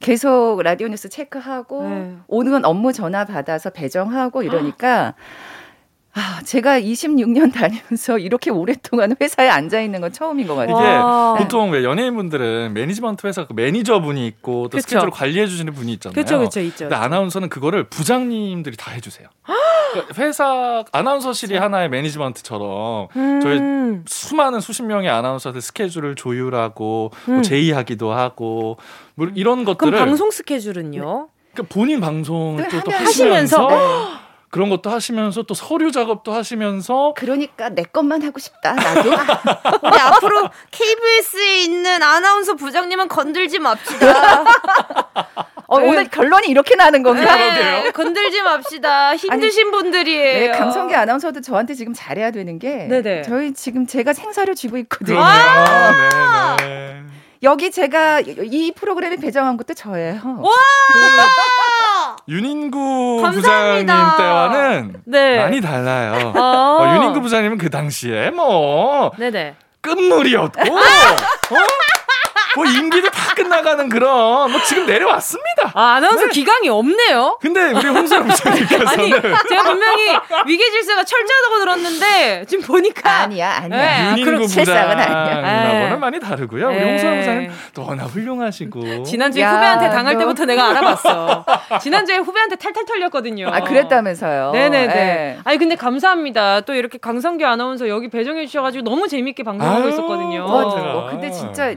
계속 라디오 뉴스 체크하고 네. 오는 업무 전화 받아서 배정하고 이러니까 아, 제가 26년 다니면서 이렇게 오랫동안 회사에 앉아 있는 건 처음인 것 같아요. 이게 와. 보통 왜 연예인분들은 매니지먼트 회사 그 매니저분이 있고 또 그쵸. 스케줄을 관리해 주시는 분이 있잖아요. 그렇죠, 그렇죠, 있죠. 근데 아나운서는 그거를 부장님들이 다 해주세요. 그러니까 회사 아나운서실이 하나의 매니지먼트처럼 음. 저희 수많은 수십 명의 아나운서들 스케줄을 조율하고 뭐 음. 뭐 제의하기도 하고 뭐 이런 것들을 그럼 방송 스케줄은요? 그러니까 본인 방송을 또, 또 하시면서, 하시면서 그런 것도 하시면서 또 서류 작업도 하시면서 그러니까 내 것만 하고 싶다 나도 우리 앞으로 KBS에 있는 아나운서 부장님은 건들지 맙시다. 어, 네. 오늘 결론이 이렇게 나는 건가? 네, 건들지 맙시다. 힘드신 아니, 분들이에요. 네, 강성기 아나운서도 저한테 지금 잘해야 되는 게 네네. 저희 지금 제가 생사를 쥐고 있거든요. 아~ 네, 네. 여기 제가 이 프로그램에 배정한 것도 저예요. 와! 그 윤인구 부장님 때와는 네. 많이 달라요. 어. 어, 윤인구 부장님은 그 당시에 뭐 네네. 끝물이었고 어? 뭐 임기도 다 끝나가는 그런 뭐 지금 내려왔습니다. 아, 아나운서 네. 기강이 없네요. 근데 우리 홍수영 부장님께서는 아니 제가 분명히 위계 질서가 철저하다고 들었는데 지금 보니까 아니야 아니야. 네. 윤인구 부장님하고는 네. 많이 다르고요. 우리 홍수영 네. 부장님 너나 훌륭하시고 지난주에 야, 후배한테 당할 너... 때부터 내가 알아봤어. 지난주에 후배한테 탈탈 털렸거든요. 아 그랬다면서요. 네네네. 네. 아니 근데 감사합니다. 또 이렇게 강성규 아나운서 여기 배정해 주셔가지고 너무 재밌게 방송하고 아유, 있었거든요. 맞아. 근데 진짜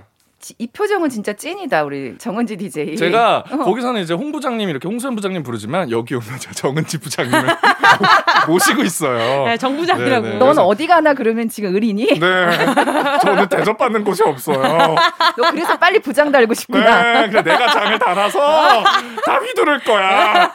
이 표정은 진짜 찐이다 우리 정은지 DJ. 제가 어. 거기서는 이제 홍 부장님 이렇게 홍수연 부장님 부르지만 여기 오면 저 정은지 부장님을 모시고 있어요. 네, 정 부장이라고. 네, 네. 넌 어디 가나 그러면 지금 의리니? 네. 저는 대접받는 곳이 없어요. 너 그래서 빨리 부장 달고 싶구나. 네, 그래 내가 장을 달아서 다 휘두를 거야.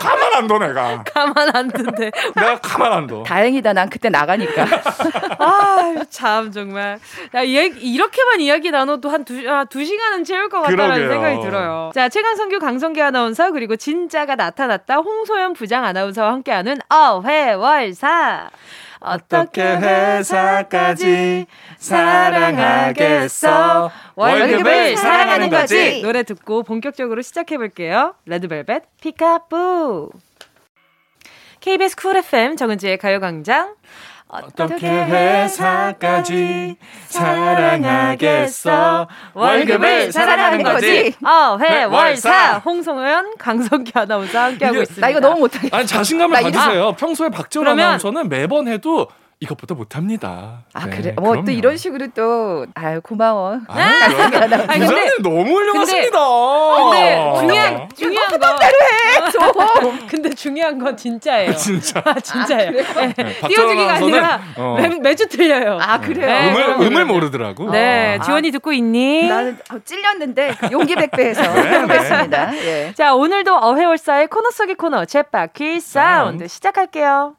가만 안 둬 내가. 가만 안 둔대. 내가 가만 안 둬. 다행이다. 난 그때 나가니까. 아, 참 정말. 야, 이렇게만 이야기 나눠도 한한 두, 아, 두 시간은 채울 것 같다는 그러게요. 생각이 들어요. 자, 최강성규, 강성기 아나운서, 그리고 진짜가 나타났다 홍소연 부장 아나운서와 함께하는 어회월사. 어떻게 회사까지 사랑하겠어? 월급을 사랑하는 거지. 노래 듣고 본격적으로 시작해 볼게요. 레드벨벳 피카푸. KBS 쿨 FM 정은지의 가요광장. 어떻게 회사까지 사랑하겠어? 월급을 사랑하는 거지. 어, 회, 네, 월, 사. 홍성현, 강성기 아나운서 함께하고 있습니다. 나 이거 너무 못하겠어. 아니, 자신감을 가지세요. 평소에 박지원 아나운서는 매번 해도 이것보다 못합니다. 아 네, 그래. 뭐 또 이런 식으로 또 아유 고마워. 아, 아니, 근데 너무 훌륭하십니다. 근데, 중요한 중요한 거 대로 해. 좀. 근데 중요한 건 진짜예요. 진짜. 아, 진짜예요. 아, 네. 네, 띄워주기가 아니라 어. 매, 주 틀려요. 아 그래요. 네, 음을 음을 모르더라고. 네, 아. 지원이 듣고 있니? 나는 어, 찔렸는데 용기 백배해서 해보겠습니다. 네. 예. 자 오늘도 어회월사의 코너 속의 코너 쳇바퀴 사운드 시작할게요.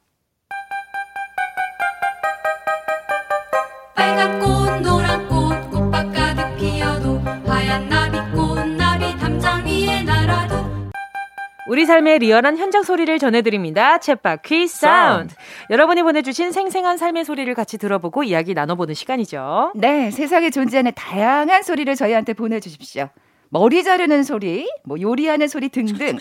우리 삶의 리얼한 현장 소리를 전해드립니다. 쳇바퀴 사운드. 여러분이 보내주신 생생한 삶의 소리를 같이 들어보고 이야기 나눠보는 시간이죠. 네, 세상에 존재하는 다양한 소리를 저희한테 보내주십시오. 머리 자르는 소리, 뭐 요리하는 소리 등등.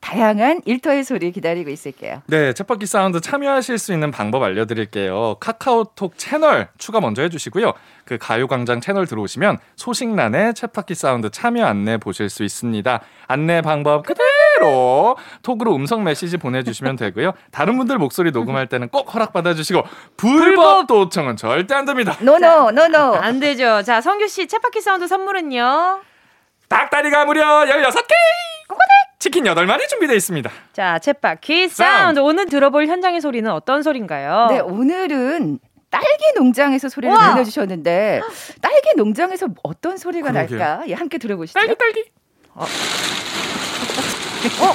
다양한 일터의 소리 기다리고 있을게요. 네, 쳇바퀴 사운드 참여하실 수 있는 방법 알려드릴게요. 카카오톡 채널 추가 먼저 해주시고요. 그 가요광장 채널 들어오시면 소식란에 쳇바퀴 사운드 참여 안내 보실 수 있습니다. 안내 방법 그대로 톡으로 음성 메시지 보내주시면 되고요. 다른 분들 목소리 녹음할 때는 꼭 허락받아 주시고 불법 도청은 절대 안 됩니다. no no no no 안 되죠. 자 성규 씨 쳇바퀴 사운드 선물은요. 닭다리가 무려 16개! 치킨 8마리 준비되어 있습니다. 자, 쳇바퀴 사운드. 오늘 들어볼 현장의 소리는 어떤 소리인가요? 네, 오늘은 딸기 농장에서 소리를 우와. 보내주셨는데 딸기 농장에서 어떤 소리가 그러게요. 날까? 예, 함께 들어보시죠. 딸기 딸기. 어. 어,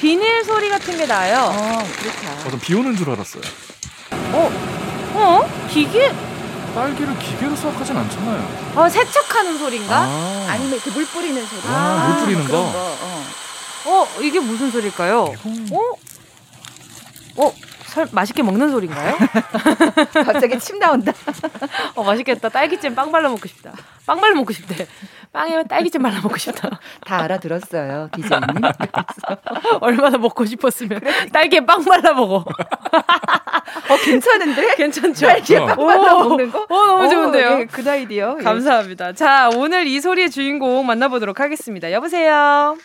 비닐 소리 같은 게 나요. 어, 그렇다. 어, 비 오는 줄 알았어요. 어, 어, 기계? 딸기를 기계로 수확하진 않잖아요. 어, 세척하는 소리인가? 아. 니면그 물 뿌리는 소리. 아, 아물 뿌리는 거. 거. 어. 어, 이게 무슨 소리일까요? 어? 어? 설, 맛있게 먹는 소리인가요? 갑자기 침 나온다. 어, 맛있겠다. 딸기잼 빵 발라 먹고 싶다. 빵 발라 먹고 싶대. 빵에 딸기잼 발라 먹고 싶다. 다 알아들었어요, 디제이님. 얼마나 먹고 싶었으면 그래. 딸기에 빵 발라 먹어. 어, 괜찮은데? 괜찮죠? 딸기에 빵 발라 먹는 거? 어, 너무 좋은데요? 예, 그 아이디어. 예. 감사합니다. 자, 오늘 이 소리의 주인공 만나보도록 하겠습니다. 여보세요?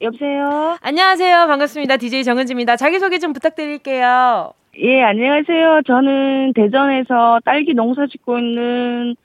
여보세요. 안녕하세요. 반갑습니다. DJ 정은지입니다. 자기소개 좀 부탁드릴게요. 예, 안녕하세요. 저는 대전에서 딸기 농사 짓고 있는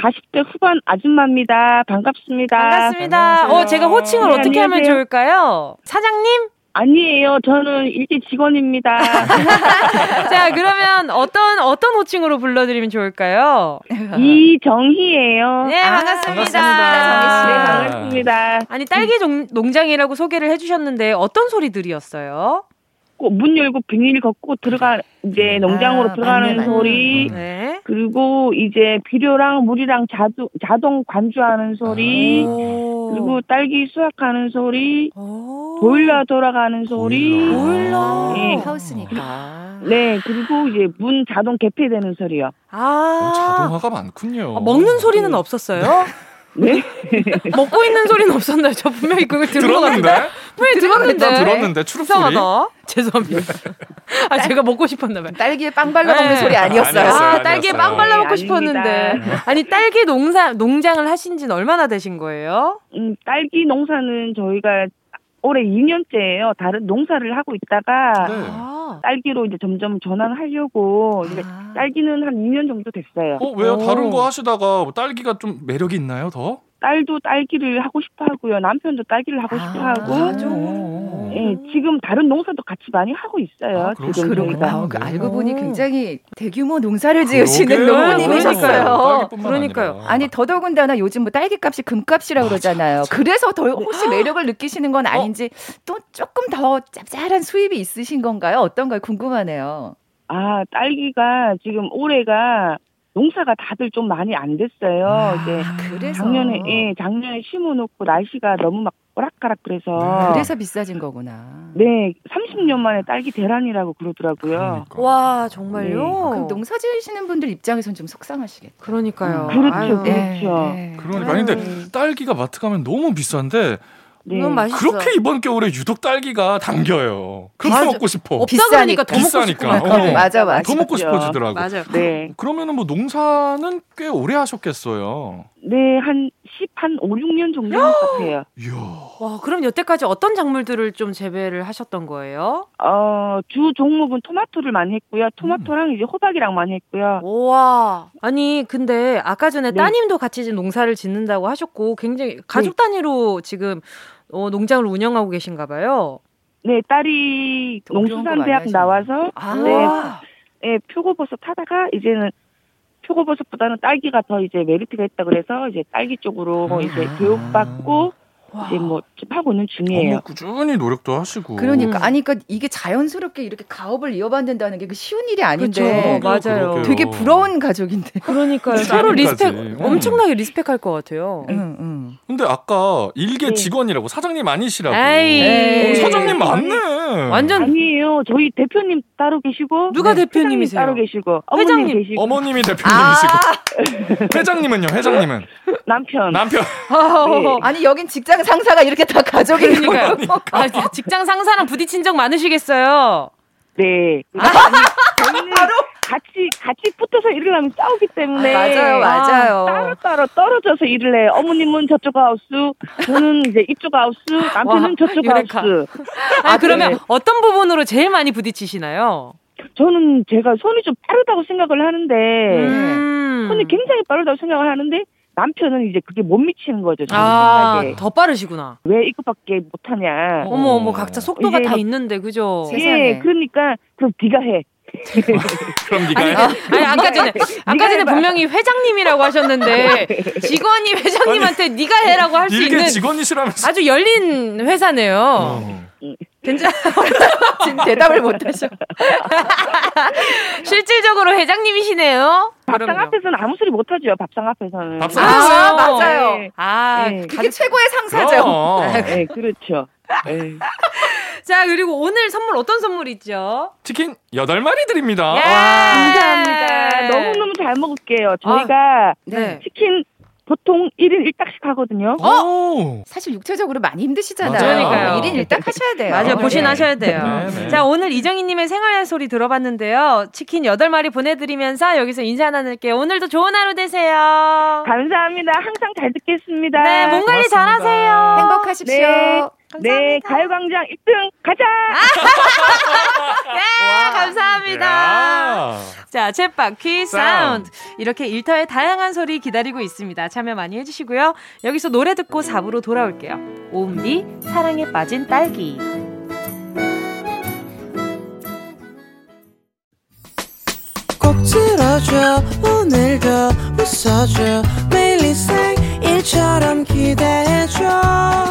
40대 후반 아줌마입니다. 반갑습니다. 반갑습니다. 안녕하세요. 어, 제가 호칭을 네, 어떻게 안녕하세요. 하면 좋을까요? 사장님? 아니에요. 저는 일개 직원입니다. 자, 그러면 어떤 어떤 호칭으로 불러드리면 좋을까요? 이정희예요. 네, 반갑습니다. 반갑습니다. 네, 반갑습니다. 아니 딸기 농장이라고 소개를 해주셨는데 어떤 소리들이었어요? 문 열고 비닐 걷고 들어가 이제 농장으로 아, 들어가는 맞네, 소리. 네. 그리고 이제 비료랑 물이랑 자동 자동 관주하는 소리. 그리고 딸기 수확하는 소리. 보일러 돌아가는 소리. 보일러. 네. 하우스니까. 네 그리고 이제 문 자동 개폐되는 소리요. 아. 자동화가 많군요. 아, 먹는 소리는 네. 없었어요? 네? 먹고 있는 소리는 없었나요? 저 분명히 그걸 들었는데? 분명히 들었는데. 들었는데 추룩 소리. 죄송합니다. 아 제가 먹고 싶었나 봐요. 딸기에 빵 발라 먹는 네. 소리 아니었어요. 아니었어요, 아, 딸기에 빵 발라 먹고 네, 싶었는데. 아니 딸기 농사 농장을 하신 지는 얼마나 되신 거예요? 음, 딸기 농사는 저희가 올해 2년째예요. 다른 농사를 하고 있다가 네. 아. 딸기로 이제 점점 전환하려고 이제 아. 딸기는 한 2년 정도 됐어요. 어, 왜요? 오. 다른 거 하시다가 뭐 딸기가 좀 매력이 있나요, 더? 딸도 딸기를 하고 싶어 하고요. 남편도 딸기를 하고 아, 싶어 하고. 예, 지금 다른 농사도 같이 많이 하고 있어요. 아, 지금 저희가. 그 알고 보니 굉장히 대규모 농사를 지으시는 농부님이셨어요. 그러니까요. 아니 더더군다나 요즘 뭐 딸기 값이 금값이라 고 그러잖아요. 맞아. 그래서 더 혹시 매력을 느끼시는 건 아닌지 어? 또 조금 더 짭짤한 수입이 있으신 건가요? 어떤가요? 궁금하네요. 아, 딸기가 지금 올해가 농사가 다들 좀 많이 안 됐어요. 아, 이제 그래서. 작년에 예, 작년에 심어놓고 날씨가 너무 막 오락가락 그래서 네. 그래서 비싸진 거구나. 네, 30년 만에 딸기 대란이라고 그러더라고요. 그러니까. 와 정말요? 네. 그럼 농사 지으시는 분들 입장에선 좀 속상하시겠다. 그러니까요. 음, 그렇죠, 아유, 그렇죠. 네, 그러니까 아니 근데 딸기가 마트 가면 너무 비싼데 네. 너무 맛있어. 그렇게 이번 겨울에 유독 딸기가 당겨요. 그렇게 맞아. 먹고 싶어. 없다 그러니까 더 비싸니까. 먹고 싶어. 어. 맞아, 맞아. 더 먹고 싶어지더라고. 맞아요. 네. 그러면은 뭐 농사는 꽤 오래 하셨겠어요. 네, 한 10, 한 5, 6년 정도. 이야. 와, 그럼 여태까지 어떤 작물들을 좀 재배를 하셨던 거예요? 어, 주 종목은 토마토를 많이 했고요. 토마토랑 음. 이제 호박이랑 많이 했고요. 와. 아니, 근데 아까 전에 네. 따님도 같이 지금 농사를 짓는다고 하셨고 굉장히 가족 네. 단위로 지금 어, 농장을 운영하고 계신가 봐요. 네, 딸이 농수산대학 나와서 아. 네, 네, 표고버섯 타다가 이제는 표고버섯보다는 딸기가 더 이제 메리트가 있다 그래서 이제 딸기 쪽으로 음. 이제 교육받고 이제 뭐 하고 있는 중이에요. 꾸준히 노력도 하시고. 그러니까 음. 아니 그러니까 이게 자연스럽게 이렇게 가업을 이어받는다는 게 그 쉬운 일이 아닌데. 그렇죠. 맞아요. 그러게요. 되게 부러운 가족인데. 그러니까요. 서로 respect 음. 엄청나게 respect할 것 같아요. 음, 음. 근데 아까 일개 네. 직원이라고 사장님 아니시라고. 에이. 어, 사장님 맞네. 완전 아니에요. 저희 대표님 따로 계시고 누가 네, 대표님이세요? 따로 계시고 회장님 어머님 계시고. 어머님이 대표님이시고 아~ 회장님은요? 회장님은 남편. 남편. 네. 아니 여긴 직장 상사가 이렇게 다 가족이니까요. 그러니까. 아, 직장 상사랑 부딪힌 적 많으시겠어요. 네. 아, 저는 바로 같이 같이 붙어서 일을 하면 싸우기 때문에 아, 맞아요, 맞아요. 따로 따로 떨어져서 일을 해. 어머님은 저쪽 하우스, 저는 이제 이쪽 하우스, 남편은 와, 저쪽 유레카. 하우스. 아, 그러면 네. 어떤 부분으로 제일 많이 부딪히시나요? 저는 제가 손이 좀 빠르다고 생각을 하는데 음. 손이 굉장히 빠르다고 생각을 하는데 남편은 이제 그게 못 미치는 거죠. 아, 생각에. 더 빠르시구나. 왜 이것밖에 못하냐. 어머, 어머, 각자 속도가 다 있는데, 그죠? 예, 그러니까, 그럼 네가 해. 그럼 네가 아니, 아니 아까 전에 아까 전에 분명히 회장님이라고 하셨는데 직원이 회장님한테 아니, 네가 해라고 할 수 있는 직원이시라면서 아주 열린 회사네요. 어. 괜찮아. 지금 대답을 못하셔. 실질적으로 회장님이시네요. 밥상. 앞에서는 아무 소리 못하죠. 밥상 앞에서는. 밥상 앞에서 아, 맞아요. 네. 아, 네. 그게 최고의 상사죠. 네, 그렇죠. 네. 자, 그리고 오늘 선물 어떤 선물이죠? 치킨 8마리 드립니다. 예~ 감사합니다. 너무너무 잘 먹을게요. 저희가 아, 네. 치킨 보통 1인 1딱씩 하거든요. 어? 사실 육체적으로 많이 힘드시잖아요. 그러니까요. 1인 1딱 하셔야 돼요. 맞아요. 보신하셔야 돼요. 네, 네. 자, 오늘 이정희님의 생활 소리 들어봤는데요. 치킨 8마리 보내드리면서 여기서 인사 나눌게요. 오늘도 좋은 하루 되세요. 감사합니다. 항상 잘 듣겠습니다. 네, 몸 관리 잘하세요. 행복하십시오. 네. 네, 가요광장 1등 가자! 예, 감사합니다. 야. 자, 챗바퀴 사운드. 이렇게 일터의 다양한 소리 기다리고 있습니다. 참여 많이 해주시고요. 여기서 노래 듣고 4부로 돌아올게요. 오음디, 사랑에 빠진 딸기. 꼭 들어줘, 오늘도 웃어줘, 매일 일처럼 기대해줘.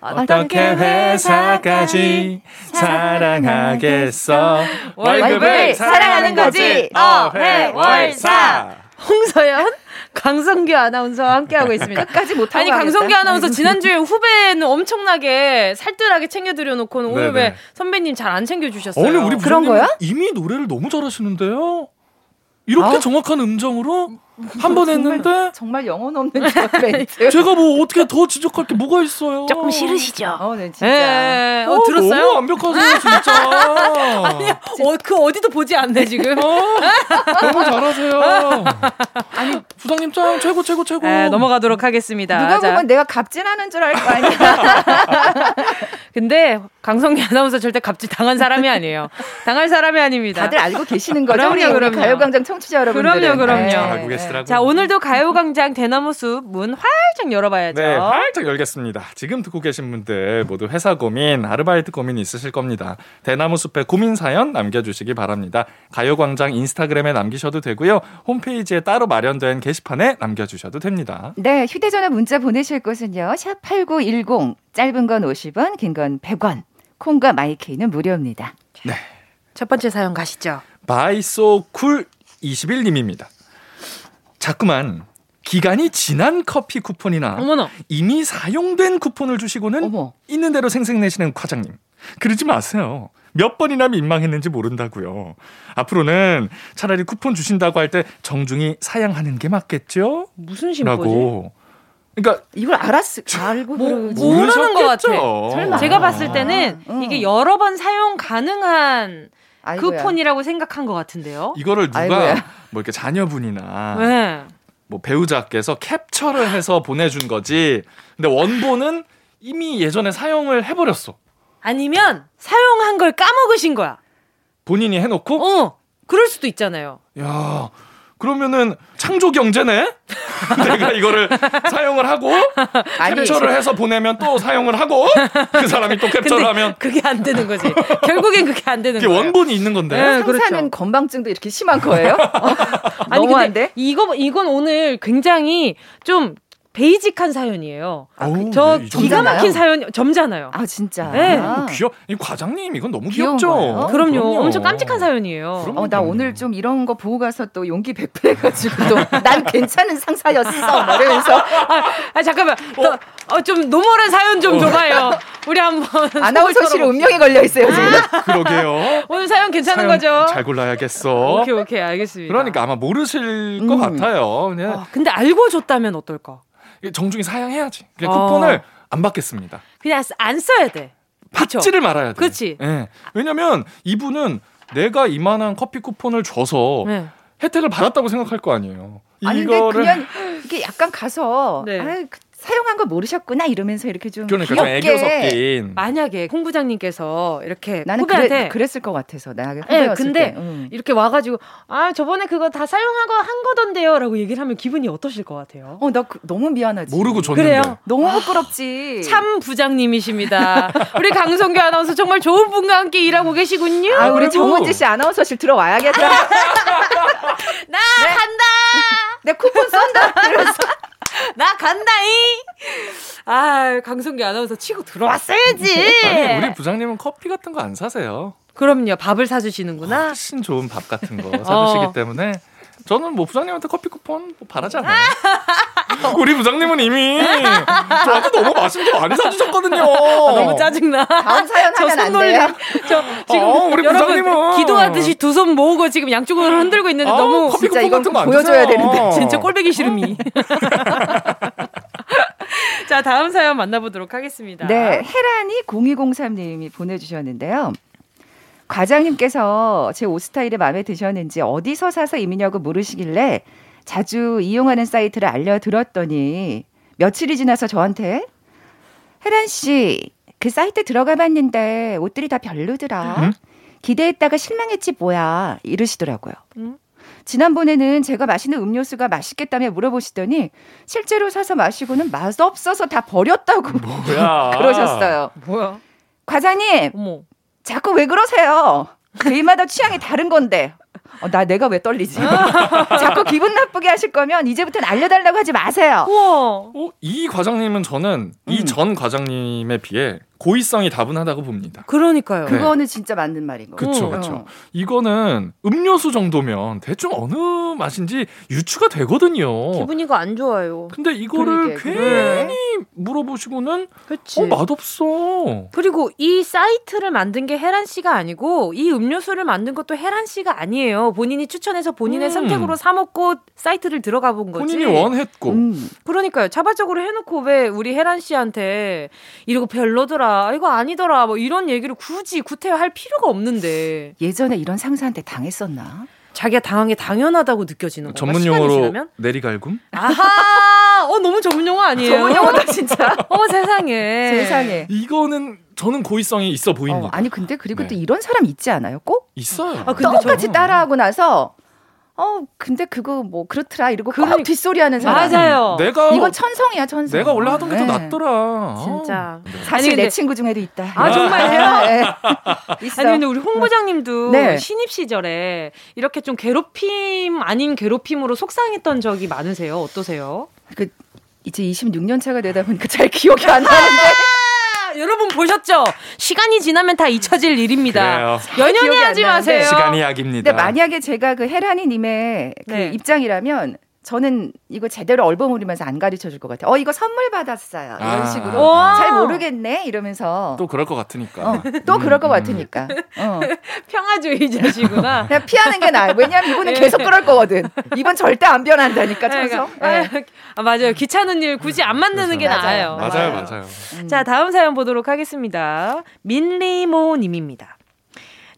어떻게 회사까지 사랑하겠어 월급을 사랑하는 거지 어회월사 홍서연 강성규 아나운서와 함께하고 있습니다. 끝까지 못하고 아니 강성규 아나운서 지난주에 후배는 엄청나게 살뜰하게 챙겨드려놓고 오늘 네네. 왜 선배님 잘 안 챙겨주셨어요? 오늘 우리 그런 거야? 이미 노래를 너무 잘하시는데요. 이렇게 아? 정확한 음정으로 한 번 했는데 정말 영혼 없는 멘트. 제가 뭐 어떻게 더 지적할 게 뭐가 있어요? 조금 싫으시죠? 어, 네, 진짜. 네. 어, 어, 들었어요? 너무 완벽하세요, 진짜. 아니, 어, 그 어디도 보지 않네 지금. 어, 너무 잘하세요. 아니, 부장님 짱 최고 최고 최고. 네, 넘어가도록 하겠습니다. 누가 자. 보면 내가 갑질하는 줄 알 거 아니야. 근데 강성기 아나운서 절대 갑질 당한 사람이 아니에요. 당할 사람이 아닙니다. 다들 알고 계시는 거죠? 그럼요, 그럼요. 가요광장 청취자 여러분들. 그럼요, 그럼요. 알고 계시 하시더라고요. 자, 오늘도 가요광장 대나무 숲 문 활짝 열어봐야죠. 네, 활짝 열겠습니다. 지금 듣고 계신 분들 모두 회사 고민, 아르바이트 고민 있으실 겁니다. 대나무 숲에 고민 사연 남겨주시기 바랍니다. 가요광장 인스타그램에 남기셔도 되고요. 홈페이지에 따로 마련된 게시판에 남겨주셔도 됩니다. 네, 휴대전화 문자 보내실 곳은요. 샵 8910, 짧은 건 50원, 긴 건 100원. 콩과 마이케이는 무료입니다. 네. 첫 번째 사연 가시죠. 바이소쿨 21님입니다. 자꾸만 기간이 지난 커피 쿠폰이나 어머나. 이미 사용된 쿠폰을 주시고는 어머. 있는 대로 생색내시는 과장님. 그러지 마세요. 몇 번이나 민망했는지 모른다고요. 앞으로는 차라리 쿠폰 주신다고 할 때 정중히 사양하는 게 맞겠죠? 무슨 심보지? 그러니까 이걸 알았을 알고 뭐, 모르는 것 같아. 설마. 제가 봤을 때는 아, 이게 여러 번 사용 가능한 아이고야. 쿠폰이라고 생각한 것 같은데요. 이거를 누가 아이고야. 뭐 이렇게 자녀분이나 네. 뭐 배우자께서 캡처를 해서 보내준 거지. 근데 원본은 이미 예전에 사용을 해버렸어. 아니면 사용한 걸 까먹으신 거야. 본인이 해놓고? 어. 그럴 수도 있잖아요. 야, 그러면은 창조 경제네? 내가 이거를 사용을 하고 아니, 캡처를 해서 보내면 또 사용을 하고 그 사람이 또 캡처를 하면 그게 안 되는 거지. 결국엔 그게 안 되는 거예요. 원본이 있는 건데. 네, 상사는 그렇죠. 건방증도 이렇게 심한 거예요? 아니 근데 이거 이건 오늘 굉장히 좀 basic한 사연이에요. 아, 오, 저 네, 기가 막힌 사연 점잖아요. 아 진짜. 네. 아. 귀여. 이 과장님 이건 너무 귀엽죠. 그럼요. 그럼요. 엄청 깜찍한 사연이에요. 어, 나 오늘 좀 이런 거 보고 가서 또 용기 백배해가지고 또 난 괜찮은 상사였어. 이러면서 아, 아 잠깐만. 어. 어, 좀 normal한 사연 좀 어. 줘봐요. 우리 한번 아나운서실 운명에 걸려 있어요 지금. 아, 그러게요. 오늘 사연 괜찮은 사연 거죠? 잘 골라야겠어. 오케이 오케이 알겠습니다. 그러니까 아마 모르실 음. 것 같아요. 그냥. 어, 근데 알고 줬다면 어떨까? 정중히 사양해야지. 그냥 어. 쿠폰을 안 받겠습니다. 그냥 안 써야 돼. 받지를 말아야 돼. 그렇지. 네. 왜냐면 이분은 내가 이만한 커피 쿠폰을 줘서 네. 혜택을 받았다고 생각할 거 아니에요. 아니, 이거를 그냥 이게 약간 가서 네. 아, 사용한 거 모르셨구나 이러면서 이렇게 좀 그러니까 귀엽게 좀 애교 섞인 만약에 홍 부장님께서 이렇게 나는 후배한테 그랬, 을 것 같아서. 내가 네, 근데 응. 이렇게 와가지고 아 저번에 그거 다 사용하고 한 거던데요라고 얘기를 하면 기분이 어떠실 것 같아요? 어나 그, 너무 미안하지. 모르고 줬는데. 그래요? 너무 부끄럽지. 참 부장님이십니다. 우리 강성규 아나운서 정말 좋은 분과 함께 일하고 계시군요. 아 우리 정은지 씨 아나운서실 들어와야겠다. 나 네. 간다! 내 쿠폰 쏜다! 이러면서 나 간다잉. 아, 강성기 아나운서 치고 들어왔어야지. 아니, 우리 부장님은 커피 같은 거 안 사세요. 그럼요. 밥을 사주시는구나. 훨씬 좋은 밥 같은 거 사주시기 어. 때문에 저는 뭐 부장님한테 커피 쿠폰 뭐 바라지 않아요. 우리 부장님은 이미 저한테 너무 맛있는 거 많이 사주셨거든요. 아, 너무 짜증나. 다음 사연 하면 안 돼요? 저 지금 어, 우리 부장님은 기도하듯이 두 손 모으고 지금 양쪽으로 흔들고 있는데 아, 너무 커피 진짜 이건 보여줘야 되는데 진짜 꼴배기 싫음이. 자 다음 사연 만나보도록 하겠습니다. 네, 헤란이 0203님이 보내주셨는데요. 과장님께서 제 옷 스타일이 마음에 드셨는지 어디서 사서 입느냐고 물으시길래 자주 이용하는 사이트를 알려들었더니 며칠이 지나서 저한테 혜란 씨, 그 사이트 들어가 봤는데 옷들이 다 별로더라. 음? 기대했다가 실망했지 뭐야. 이러시더라고요. 음? 지난번에는 제가 마시는 음료수가 맛있겠다며 물어보시더니 실제로 사서 마시고는 맛없어서 다 버렸다고 뭐야? 그러셨어요. 뭐야? 과장님, 어머. 자꾸 왜 그러세요? 개인마다 취향이 다른 건데. 어, 나 내가 왜 떨리지? 자꾸 기분 나쁘게 하실 거면 이제부터는 알려달라고 하지 마세요. 우와. 어, 이 과장님은 저는 음. 이전 과장님에 비해 고의성이 다분하다고 봅니다. 그러니까요. 네. 그거는 진짜 맞는 말인 거예요. 그렇죠, 그렇죠. 이거는 음료수 정도면 대충 어느 맛인지 유추가 되거든요. 기분이가 안 좋아요. 근데 이거를 그러게, 괜히 그래. 물어보시고는 그치. 어 맛없어. 그리고 이 사이트를 만든 게 혜란 씨가 아니고 이 음료수를 만든 것도 혜란 씨가 아니에요. 본인이 추천해서 본인의 음. 선택으로 사 먹고 사이트를 들어가 본 거지. 본인이 원했고. 음. 그러니까요. 자발적으로 해놓고 왜 우리 혜란 씨한테 이러고 별로더라. 아니더라, 이거 아니더라, 뭐 이런 얘기를 굳이 구태할 필요가 없는데. 예전에 이런 상사한테 당했었나? 자기가 당한 게 당연하다고 느껴지는 거 전문 용어로 내리갈굼? 아하, 어 너무 전문 용어 아니에요? 전문 용어다 진짜. 어 세상에. 세상에. 이거는 저는 고의성이 있어 보입니다. 어, 아니 근데 그리고 네. 또 이런 사람 있지 않아요? 꼭? 있어요. 아, 근데 똑같이 저는... 따라하고 나서 어, 근데 그거 뭐 그렇더라 이러고 그러니, 뒷소리 하는 사람. 맞아요. 내가 이건 천성이야, 천성. 내가 원래 하던 게더 네. 낫더라. 진짜. 네. 사실 아니, 내 친구 중에도 있다. 아, 정말요? 네. 아니 근데 우리 홍 부장님도 네. 신입 시절에 이렇게 좀 괴롭힘 아닌 괴롭힘으로 속상했던 적이 많으세요? 어떠세요? 그 이제 26년 차가 되다 보니까 잘 기억이 안 나는데. 여러분 보셨죠? 시간이 지나면 다 잊혀질 일입니다. 연연히 하지 마세요. 시간이 약입니다. 근데 만약에 제가 그 헤라니 님의 그 네. 입장이라면 저는 이거 제대로 얼버무리면서 안 가르쳐 줄 것 같아요. 어, 이거 선물 받았어요. 이런 아. 식으로. 잘 모르겠네. 이러면서. 또 그럴 것 같으니까. 어, 또 음, 그럴 것 음. 같으니까. 어. 평화주의자시구나. 그냥 피하는 게 나아요. 왜냐면 이분은 네. 계속 그럴 거거든. 이번 절대 안 변한다니까, 그러니까, 네. 아, 맞아요. 귀찮은 일 굳이 안 만드는 게 나아요. 맞아요, 맞아요. 맞아요. 음. 자, 다음 사연 보도록 하겠습니다. 민리모 님입니다.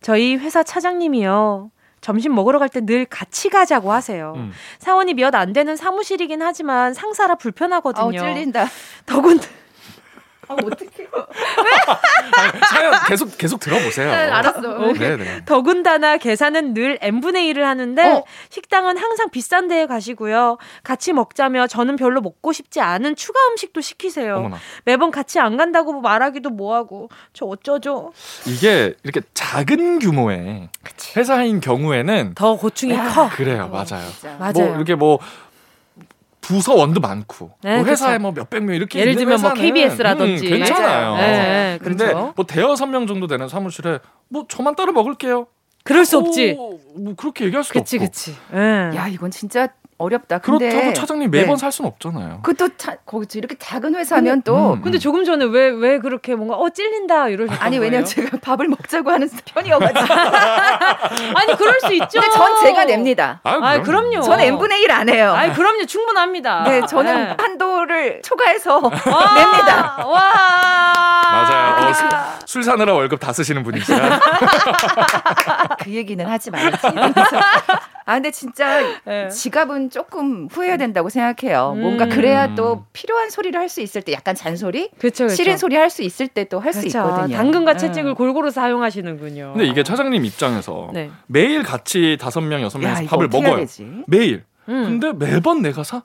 저희 회사 차장님이요. 점심 먹으러 갈 때 늘 같이 가자고 하세요. 음. 사원이 몇 안 되는 사무실이긴 하지만 상사라 불편하거든요. 어, 찔린다. 더군 아, 어떡해. 사연 계속, 계속 들어보세요. 네, 알았어. 네, 네. 더군다나 계산은 늘 n분의 1을 하는데, 어. 식당은 항상 비싼 데에 가시고요. 같이 먹자며 저는 별로 먹고 싶지 않은 추가 음식도 시키세요. 어머나. 매번 같이 안 간다고 말하기도 뭐하고, 저 어쩌죠? 이게 이렇게 작은 규모의 그치. 회사인 경우에는 더 고충이 야. 커. 그래요, 어, 맞아요. 맞아요. 뭐 이렇게 뭐 부서원도 많고 네, 뭐 회사에 그렇죠. 뭐 몇백 명 이렇게 예를 들면 뭐 KBS라든지 음, 괜찮아요. 네, 근데 그렇죠. 뭐 대여섯 명 정도 되는 사무실에 뭐 저만 따로 먹을게요. 그럴 수 없지. 뭐 그렇게 얘기할 수도 그치, 없고. 그치, 그치. 네. 야 이건 진짜 어렵다. 근데 그렇다고 차장님 매번 네. 살 수는 없잖아요. 그것도 차, 거기 이렇게 작은 회사면 또. 음, 근데 조금 전에 왜왜 그렇게 뭔가 어 찔린다 이러셨던 아니 왜냐면 제가 밥을 먹자고 하는 편이어가지고. 아니 그럴 수 있죠. 근데 전 제가 냅니다. 아, 아 그럼요. 저는 n 분의 1 안 해요. 아 그럼요 충분합니다. 네 저는 네. 한도를 초과해서 냅니다. 와. 맞아요. 어, 술, 술 사느라 월급 다 쓰시는 분이시죠. 그 얘기는 하지 말지. 아 근데 진짜 네. 지갑은 조금 후회해야 된다고 생각해요. 음. 뭔가 그래야 또 필요한 소리를 할 수 있을 때 약간 잔소리, 그쵸, 그쵸. 싫은 소리 할 수 있을 때 또 할 수 있거든요. 당근과 네. 채찍을 골고루 사용하시는군요. 근데 이게 차장님 입장에서 네. 매일 같이 다섯 명 여섯 명이서 밥을 먹어요. 매일. 음. 근데 매번 내가 사?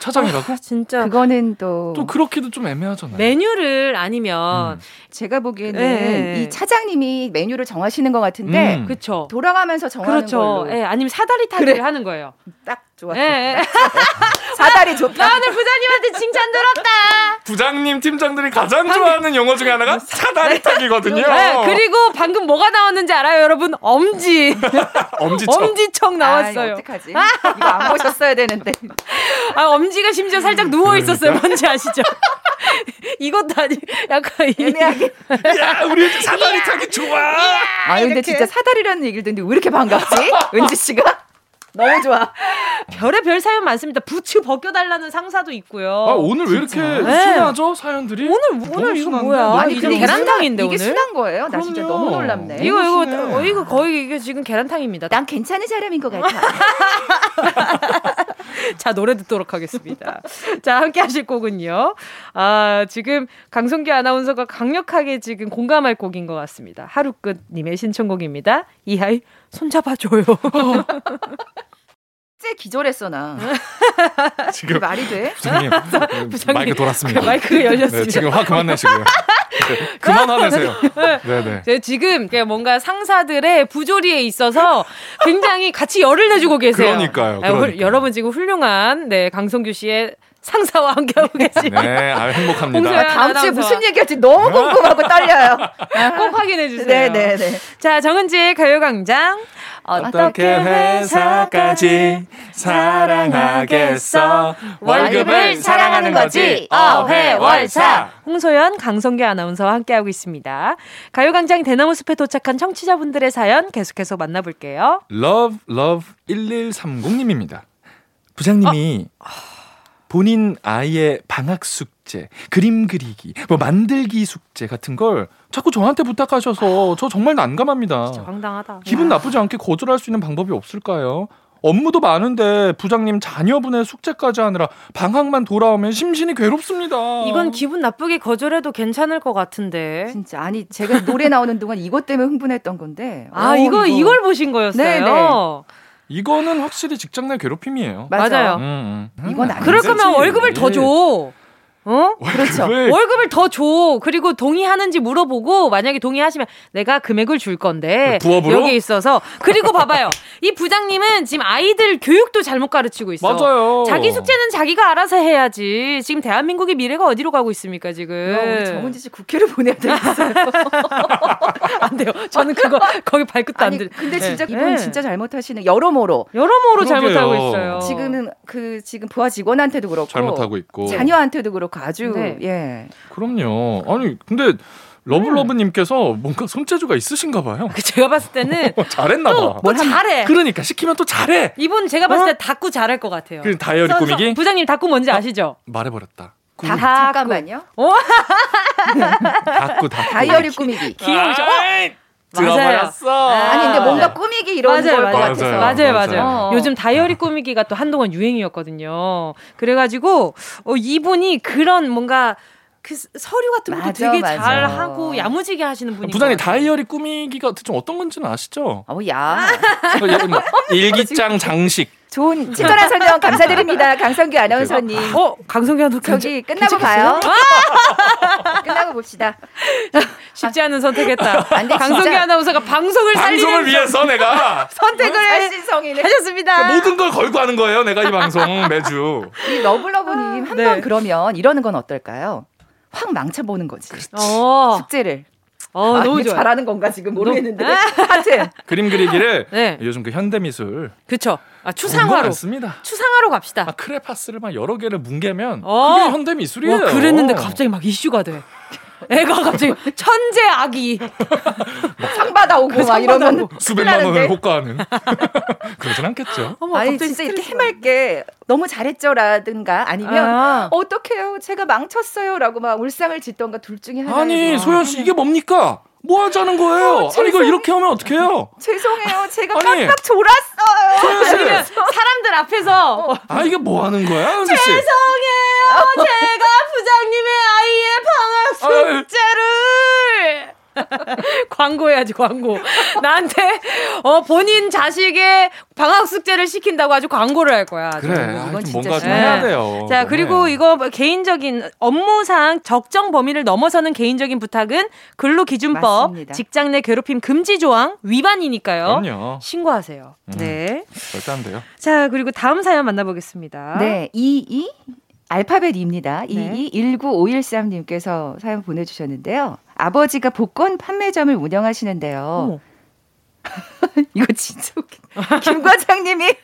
차장이라고? 아, 진짜 그거는 또 또 그렇기도 좀 애매하잖아요. 메뉴를 아니면 음. 제가 보기에는 네. 이 차장님이 메뉴를 정하시는 것 같은데 음. 그렇죠. 돌아가면서 정하는 그렇죠. 걸로. 네, 아니면 사다리 타기를 그래. 하는 거예요. 딱 좋아. 네. 사다리 좋다. 나 오늘 부장님한테 칭찬 들었다. 부장님 팀장들이 가장 방금... 좋아하는 영어 중에 하나가 사다리 타기거든요. 네, 그리고 방금 뭐가 나왔는지 알아요, 여러분? 엄지. 엄지척. 엄지척 나왔어요. 아, 어떡하지? 이거 안 보셨어야 되는데. 아, 엄지가 심지어 살짝 누워 있었어요. 그러니까. 뭔지 아시죠? 이것도 아니 약간 애매하게. 야, 우리 사다리 타기 좋아. 아, 근데 진짜 사다리라는 얘기를 듣는데 왜 이렇게 반갑지? 은지 씨가? 너무 좋아. 별의 별 사연 많습니다. 부츠 벗겨달라는 상사도 있고요. 아, 오늘 왜 이렇게 네. 순하죠 사연들이? 오늘 오늘 이거 뭐야? 아니 근데 계란탕인데 이게 순한 거예요? 나 진짜 너무 놀랍네. 이거 이거 어, 이거 거의 이게 지금 계란탕입니다. 난 괜찮은 사람인 것 같아. 자 노래 듣도록 하겠습니다. 자 함께 하실 곡은요. 아 지금 강성기 아나운서가 강력하게 지금 공감할 곡인 것 같습니다. 하루끝님의 신청곡입니다. 이하이 손잡아줘요. 째 기절했어 나. 지금 말이 돼? 부장님, 부장님 마이크 돌았습니다. 그 마이크가 열렸습니다. 네, 지금 화 그만 내시고요. 그만 화내세요. 네, 네. 지금 뭔가 상사들의 부조리에 있어서 굉장히 같이 열을 내주고 계세요. 그러니까요. 그러니까요. 아, 여러분 지금 훌륭한 네 강성규 씨의 상사와 함께하고 계시죠. 네, 아유, 행복합니다. 아, 다음 주에 무슨 얘기할지 너무 궁금하고 떨려요. 꼭 확인해 주세요. 네, 네, 네. 자, 정은지의 가요광장. 어떻게 회사까지 사랑하겠어? 월급을 사랑하는 거지. 어회월사. 홍소연, 강성기 아나운서와 함께하고 있습니다. 가요광장 대나무 숲에 도착한 청취자분들의 사연 계속해서 만나볼게요. Love Love 1130님입니다. 부장님이 어? 본인 아이의 방학 숙제, 그림 그리기, 뭐 만들기 숙제 같은 걸 자꾸 저한테 부탁하셔서 저 정말 난감합니다. 진짜 황당하다. 기분 나쁘지 않게 거절할 수 있는 방법이 없을까요? 업무도 많은데 부장님 자녀분의 숙제까지 하느라 방학만 돌아오면 심신이 괴롭습니다. 이건 기분 나쁘게 거절해도 괜찮을 것 같은데. 진짜 아니 제가 노래 나오는 동안 이것 때문에 흥분했던 건데. 아 어, 이거, 이거 이걸 보신 거였어요. 네네. 이거는 확실히 직장 내 괴롭힘이에요. 맞아요. 음, 음. 이건 안 그럴 거면 월급을 더 줘. 어? 그렇죠. 월급을 더 줘. 그리고 동의하는지 물어보고 만약에 동의하시면 내가 금액을 줄 건데 부업으로? 여기 있어서 그리고 봐봐요. 이 부장님은 지금 아이들 교육도 잘못 가르치고 있어. 맞아요. 자기 숙제는 자기가 알아서 해야지. 지금 대한민국의 미래가 어디로 가고 있습니까 지금? 야, 우리 정은지 씨 국회를 보내야 되겠어요. 안 돼요. 저는 그거 거기 발끝도 안 돼. 근데 진짜 네. 이분 네. 진짜 잘못하시는 여러모로 여러모로 잘못하고 있어요. 지금은 그 지금 부하 직원한테도 그렇고 잘못하고 있고 자녀한테도 그렇고. 아주 네. 예. 그럼요. 아니 근데 러블러브님께서 뭔가 손재주가 있으신가 봐요. 그 제가 봤을 때는 잘했나 봐. 뭘 잘해. 그러니까 시키면 또 잘해. 이분 제가 봤을 때 어? 닭구 잘할 것 같아요. 그 다이어리 꾸미기. 부장님 닭구 뭔지 어? 아시죠? 말해버렸다. 다, 잠깐만요. 어? 닭구 닭구. 다이어리 꾸미기. 귀여우죠? 들어버렸어. 아니 근데 뭔가 꾸미기 이런 맞아요, 걸것 같아서. 맞아요, 맞아요. 맞아요. 요즘 다이어리 꾸미기가 또 한동안 유행이었거든요. 그래가지고 어, 이분이 그런 뭔가 그 서류 같은 것도 맞아, 되게 맞아. 잘 하고 야무지게 하시는 분이 부장님 다이어리 꾸미기가 좀 어떤 건지는 아시죠? 어야 뭐 일기장 장식 좋은 친절한 설명 감사드립니다. 강성규 아나운서님. 어, 강성규 아나운서 저기 끝나고 봐요. 끝나고 봅시다. 쉽지 않은 선택했다. 강성규 아나운서가 방송을 살리는 방송을 위해서 내가 선택을 하셨습니다. 그러니까 모든 걸 걸고 하는 거예요. 내가 이 방송 매주. 이 러블러브님 한 번 네. 그러면 이러는 건 어떨까요? 확 망쳐보는 거지. 어. 숙제를. 어, 아, 너무 좋아. 잘하는 건가 지금 모르겠는데. 하여튼 그림 그리기를 네. 요즘 그 현대 미술. 그쵸. 아, 추상화로. 추상화로 갑시다. 아, 크레파스를 막 여러 개를 뭉개면 어. 그게 현대 미술이에요. 와, 그랬는데 갑자기 막 이슈가 돼. 애가 갑자기 천재 아기. 상 받아오고 막 이러면 수백만 원을 호가하는. 그러진 않겠죠. 어머, 아니 진짜 이렇게 해맑게 너무 잘했죠라든가 아니면 아. 어떡해요? 제가 망쳤어요라고 막 울상을 짓던가 둘 중에 하나 아니 소연 씨 이게 뭡니까? 뭐 하자는 거예요? 어, 아니 이걸 이렇게 하면 어떡해요? 죄송해요. 제가 아니, 깜빡 졸았어요. 아니면 사람들 앞에서 어. 아 이게 뭐 하는 거야? 죄송해요. 제가 부장님의 아이의 방학 숙제를 광고해야지 광고. 나한테 어 본인 자식의 방학 숙제를 시킨다고 아주 광고를 할 거야. 그래. 이건 진짜 뭔가 좀 해야 돼요. 자 그리고 네. 이거 개인적인 업무상 적정 범위를 넘어서는 개인적인 부탁은 근로기준법 맞습니다. 직장 내 괴롭힘 금지 조항 위반이니까요. 그럼요. 신고하세요. 음, 네. 절대 안 돼요. 자 그리고 다음 사연 만나보겠습니다. 네, 이이 알파벳입니다. 네. 221953님께서 사연 보내주셨는데요. 아버지가 복권 판매점을 운영하시는데요. 이거 진짜 웃겨. 김 과장님이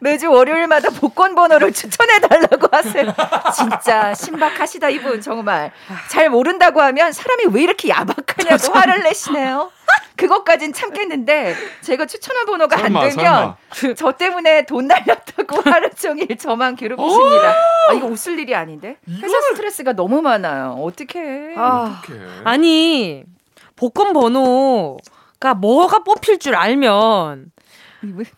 매주 월요일마다 복권 번호를 추천해 달라고 하세요. 진짜 신박하시다 이분 정말. 잘 모른다고 하면 사람이 왜 이렇게 야박하냐고 화를 내시네요. 그것까진 참겠는데 제가 추천한 번호가 설마, 안 되면 설마. 저 때문에 돈 날렸다고 하루 종일 저만 괴롭히십니다. 아, 이거 웃을 일이 아닌데 회사 스트레스가 너무 많아요. 어떻게? 아, 아니 복권 번호가 뭐가 뽑힐 줄 알면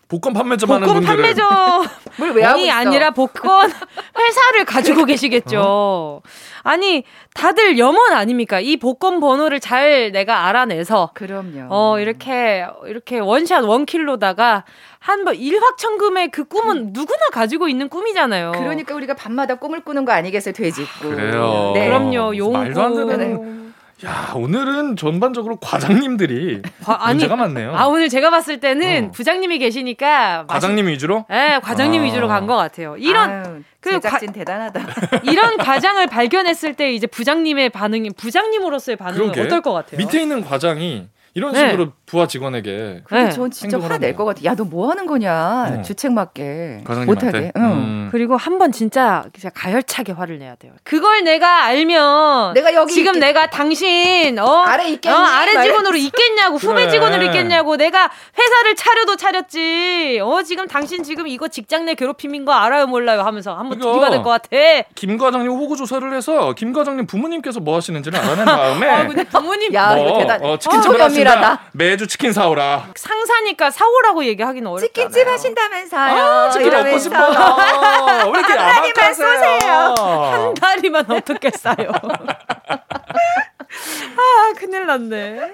복권 판매점 하는 복권 분들은 판매점을 왜 하고 있어? 아니라 복권 회사를 가지고 계시겠죠. 어? 아니 다들 염원 아닙니까? 이 복권 번호를 잘 내가 알아내서 그럼요. 어 이렇게 이렇게 원샷 원킬로다가 한번 일확천금의 그 꿈은 음. 누구나 가지고 있는 꿈이잖아요. 그러니까 우리가 밤마다 꿈을 꾸는 거 아니겠어요, 돼지꾸. 그래요. 네. 그럼요, 용구. 말도 안 되는. 야 오늘은 전반적으로 과장님들이 과, 아니, 문제가 많네요. 아 오늘 제가 봤을 때는 어. 부장님이 계시니까 과장님 위주로? 네, 과장님 아. 위주로 간 것 같아요. 이런 아유, 그 제작진 과, 대단하다. 이런 과장을 발견했을 때 이제 부장님의 반응이 부장님으로서의 반응은 그러게. 어떨 것 같아요? 밑에 있는 과장이 이런 네. 식으로 부하 직원에게. 근데 네. 전 진짜 화낼 것 같아. 야, 너 뭐 하는 거냐. 어. 주책 맞게. 못하게. 응. 음. 그리고 한번 진짜 가열차게 화를 내야 돼요. 그걸 내가 알면. 내가 여기. 지금 있겠... 내가 당신, 어. 아래 있겠니? 어, 아래 직원으로 있겠냐고. 그래. 후배 직원으로 있겠냐고. 내가 회사를 차려도 차렸지. 어, 지금 당신 지금 이거 직장 내 괴롭힘인 거 알아요, 몰라요 하면서 한번 들이받을 것 같아. 김 과장님 호구 조사를 해서 김 과장님 부모님께서 뭐 하시는지를 알아낸 다음에. 아, 근데 부모님. 야, 뭐, 이거 대단. 어, 치킨집을 어, 하신다. 매주 치킨 사오라. 상사니까 사오라고 얘기하기는 어렵다. 치킨집 하신다면서요. 아, 치킨 먹고 싶어. 왜 이렇게 한 다리만 쏘세요. 한 다리만 어떻게 싸요? 아, 큰일 났네.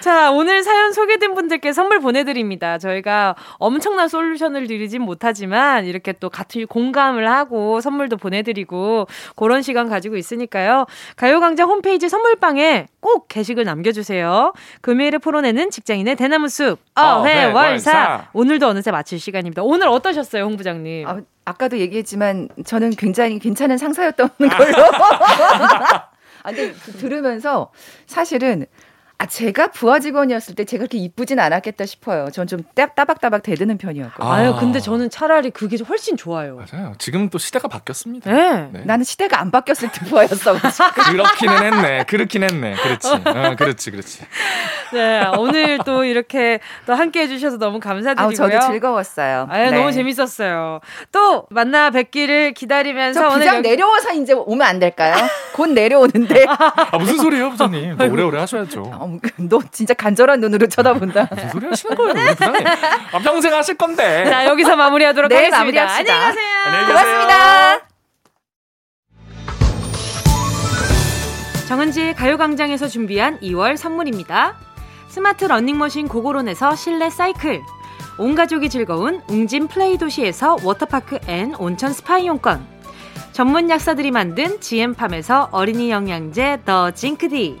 자, 오늘 사연 소개된 분들께 선물 보내드립니다. 저희가 엄청난 솔루션을 드리진 못하지만 이렇게 또 같은 공감을 하고 선물도 보내드리고 그런 시간 가지고 있으니까요. 가요광장 홈페이지 선물방에 꼭 게시글 남겨주세요. 금요일에 풀어내는 직장인의 대나무 숲 어회월사 오늘도 어느새 마칠 시간입니다. 오늘 어떠셨어요, 홍 부장님? 아, 아까도 얘기했지만 저는 굉장히 괜찮은 상사였던 걸로. 아, 근데 들으면서 사실은 아, 제가 부하 직원이었을 때 제가 그렇게 이쁘진 않았겠다 싶어요. 전 좀 따박따박 대드는 편이었거든요. 아. 유 근데 저는 차라리 그게 훨씬 좋아요. 맞아요. 지금 또 시대가 바뀌었습니다. 네. 네. 나는 시대가 안 바뀌었을 때 부하였어. 그렇기는 했네. 그렇긴 했네. 그렇지. 어, 그렇지, 그렇지. 네, 오늘 또 이렇게 또 함께 해주셔서 너무 감사드리고요. 아 저도 즐거웠어요. 아유, 네. 너무 재밌었어요. 또 만나 뵙기를 기다리면서 오늘 여기... 내려와서 이제 오면 안 될까요? 곧 내려오는데. 아, 무슨 소리예요, 부장님? 오래오래 하셔야죠. 어, 너 진짜 간절한 눈으로 쳐다본다. 무슨 소리 하시는 거예요, 부장님? 아, 평생 하실 건데. 자, 여기서 마무리하도록 네, 하겠습니다. 마무리합시다. 안녕히 가세요. 안녕히 계세요. 고맙습니다. 정은지의 가요광장에서 준비한 2월 선물입니다. 스마트 러닝머신 고고론에서 실내 사이클. 온 가족이 즐거운 웅진 플레이 도시에서 워터파크 and 온천 스파 이용권. 전문 약사들이 만든 GM팜에서 어린이 영양제 더 징크디.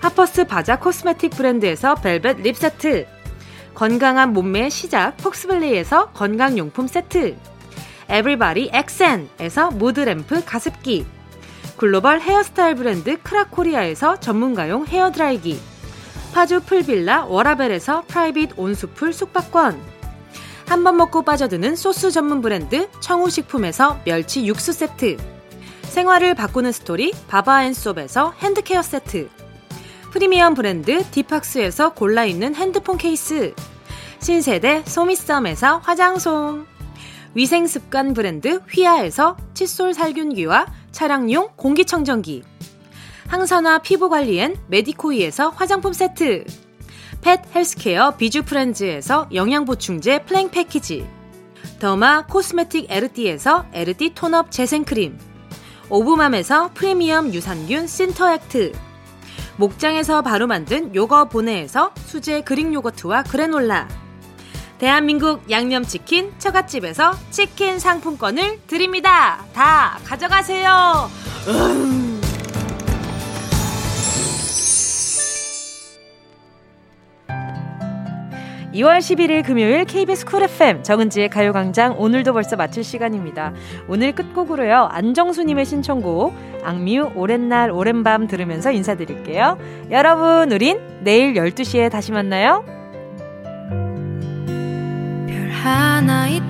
하퍼스 바자 cosmetic 브랜드에서 벨벳 lip 세트. 건강한 몸매의 시작 폭스밸리에서 건강용품 세트. 에브리바디 엑센에서 mood lamp 가습기. 글로벌 헤어스타일 브랜드 크라코리아에서 전문가용 헤어드라이기 파주 풀빌라 워라벨에서 private 온수풀 숙박권 한 번 먹고 빠져드는 소스 전문 브랜드 청우식품에서 멸치 육수 세트 생활을 바꾸는 스토리 바바앤솝에서 hand care 세트 프리미엄 브랜드 디팍스에서 골라있는 핸드폰 케이스. 신세대 소미썸에서 화장솜. 위생습관 브랜드 휘하에서 칫솔 살균기와 차량용 공기청정기. 항산화 피부관리엔 메디코이에서 화장품 세트. pet healthcare 비주프렌즈에서 영양보충제 플랭 패키지. derma cosmetic 에르띠에서 에르띠 tone-up 재생크림. 오브맘에서 프리미엄 유산균 신터액트 목장에서 바로 만든 요거 보내에서 수제 그릭 요거트와 그래놀라 대한민국 양념치킨 처갓집에서 치킨 상품권을 드립니다. 다 가져가세요. 음. 2월 11일 금요일 KBS 쿨 FM 정은지의 가요광장 오늘도 벌써 마칠 시간입니다. 오늘 끝곡으로요. 안정수님의 신청곡 악뮤 오랜 날 오랜 밤 들으면서 인사드릴게요. 여러분 우린 내일 12시에 다시 만나요. 하나 있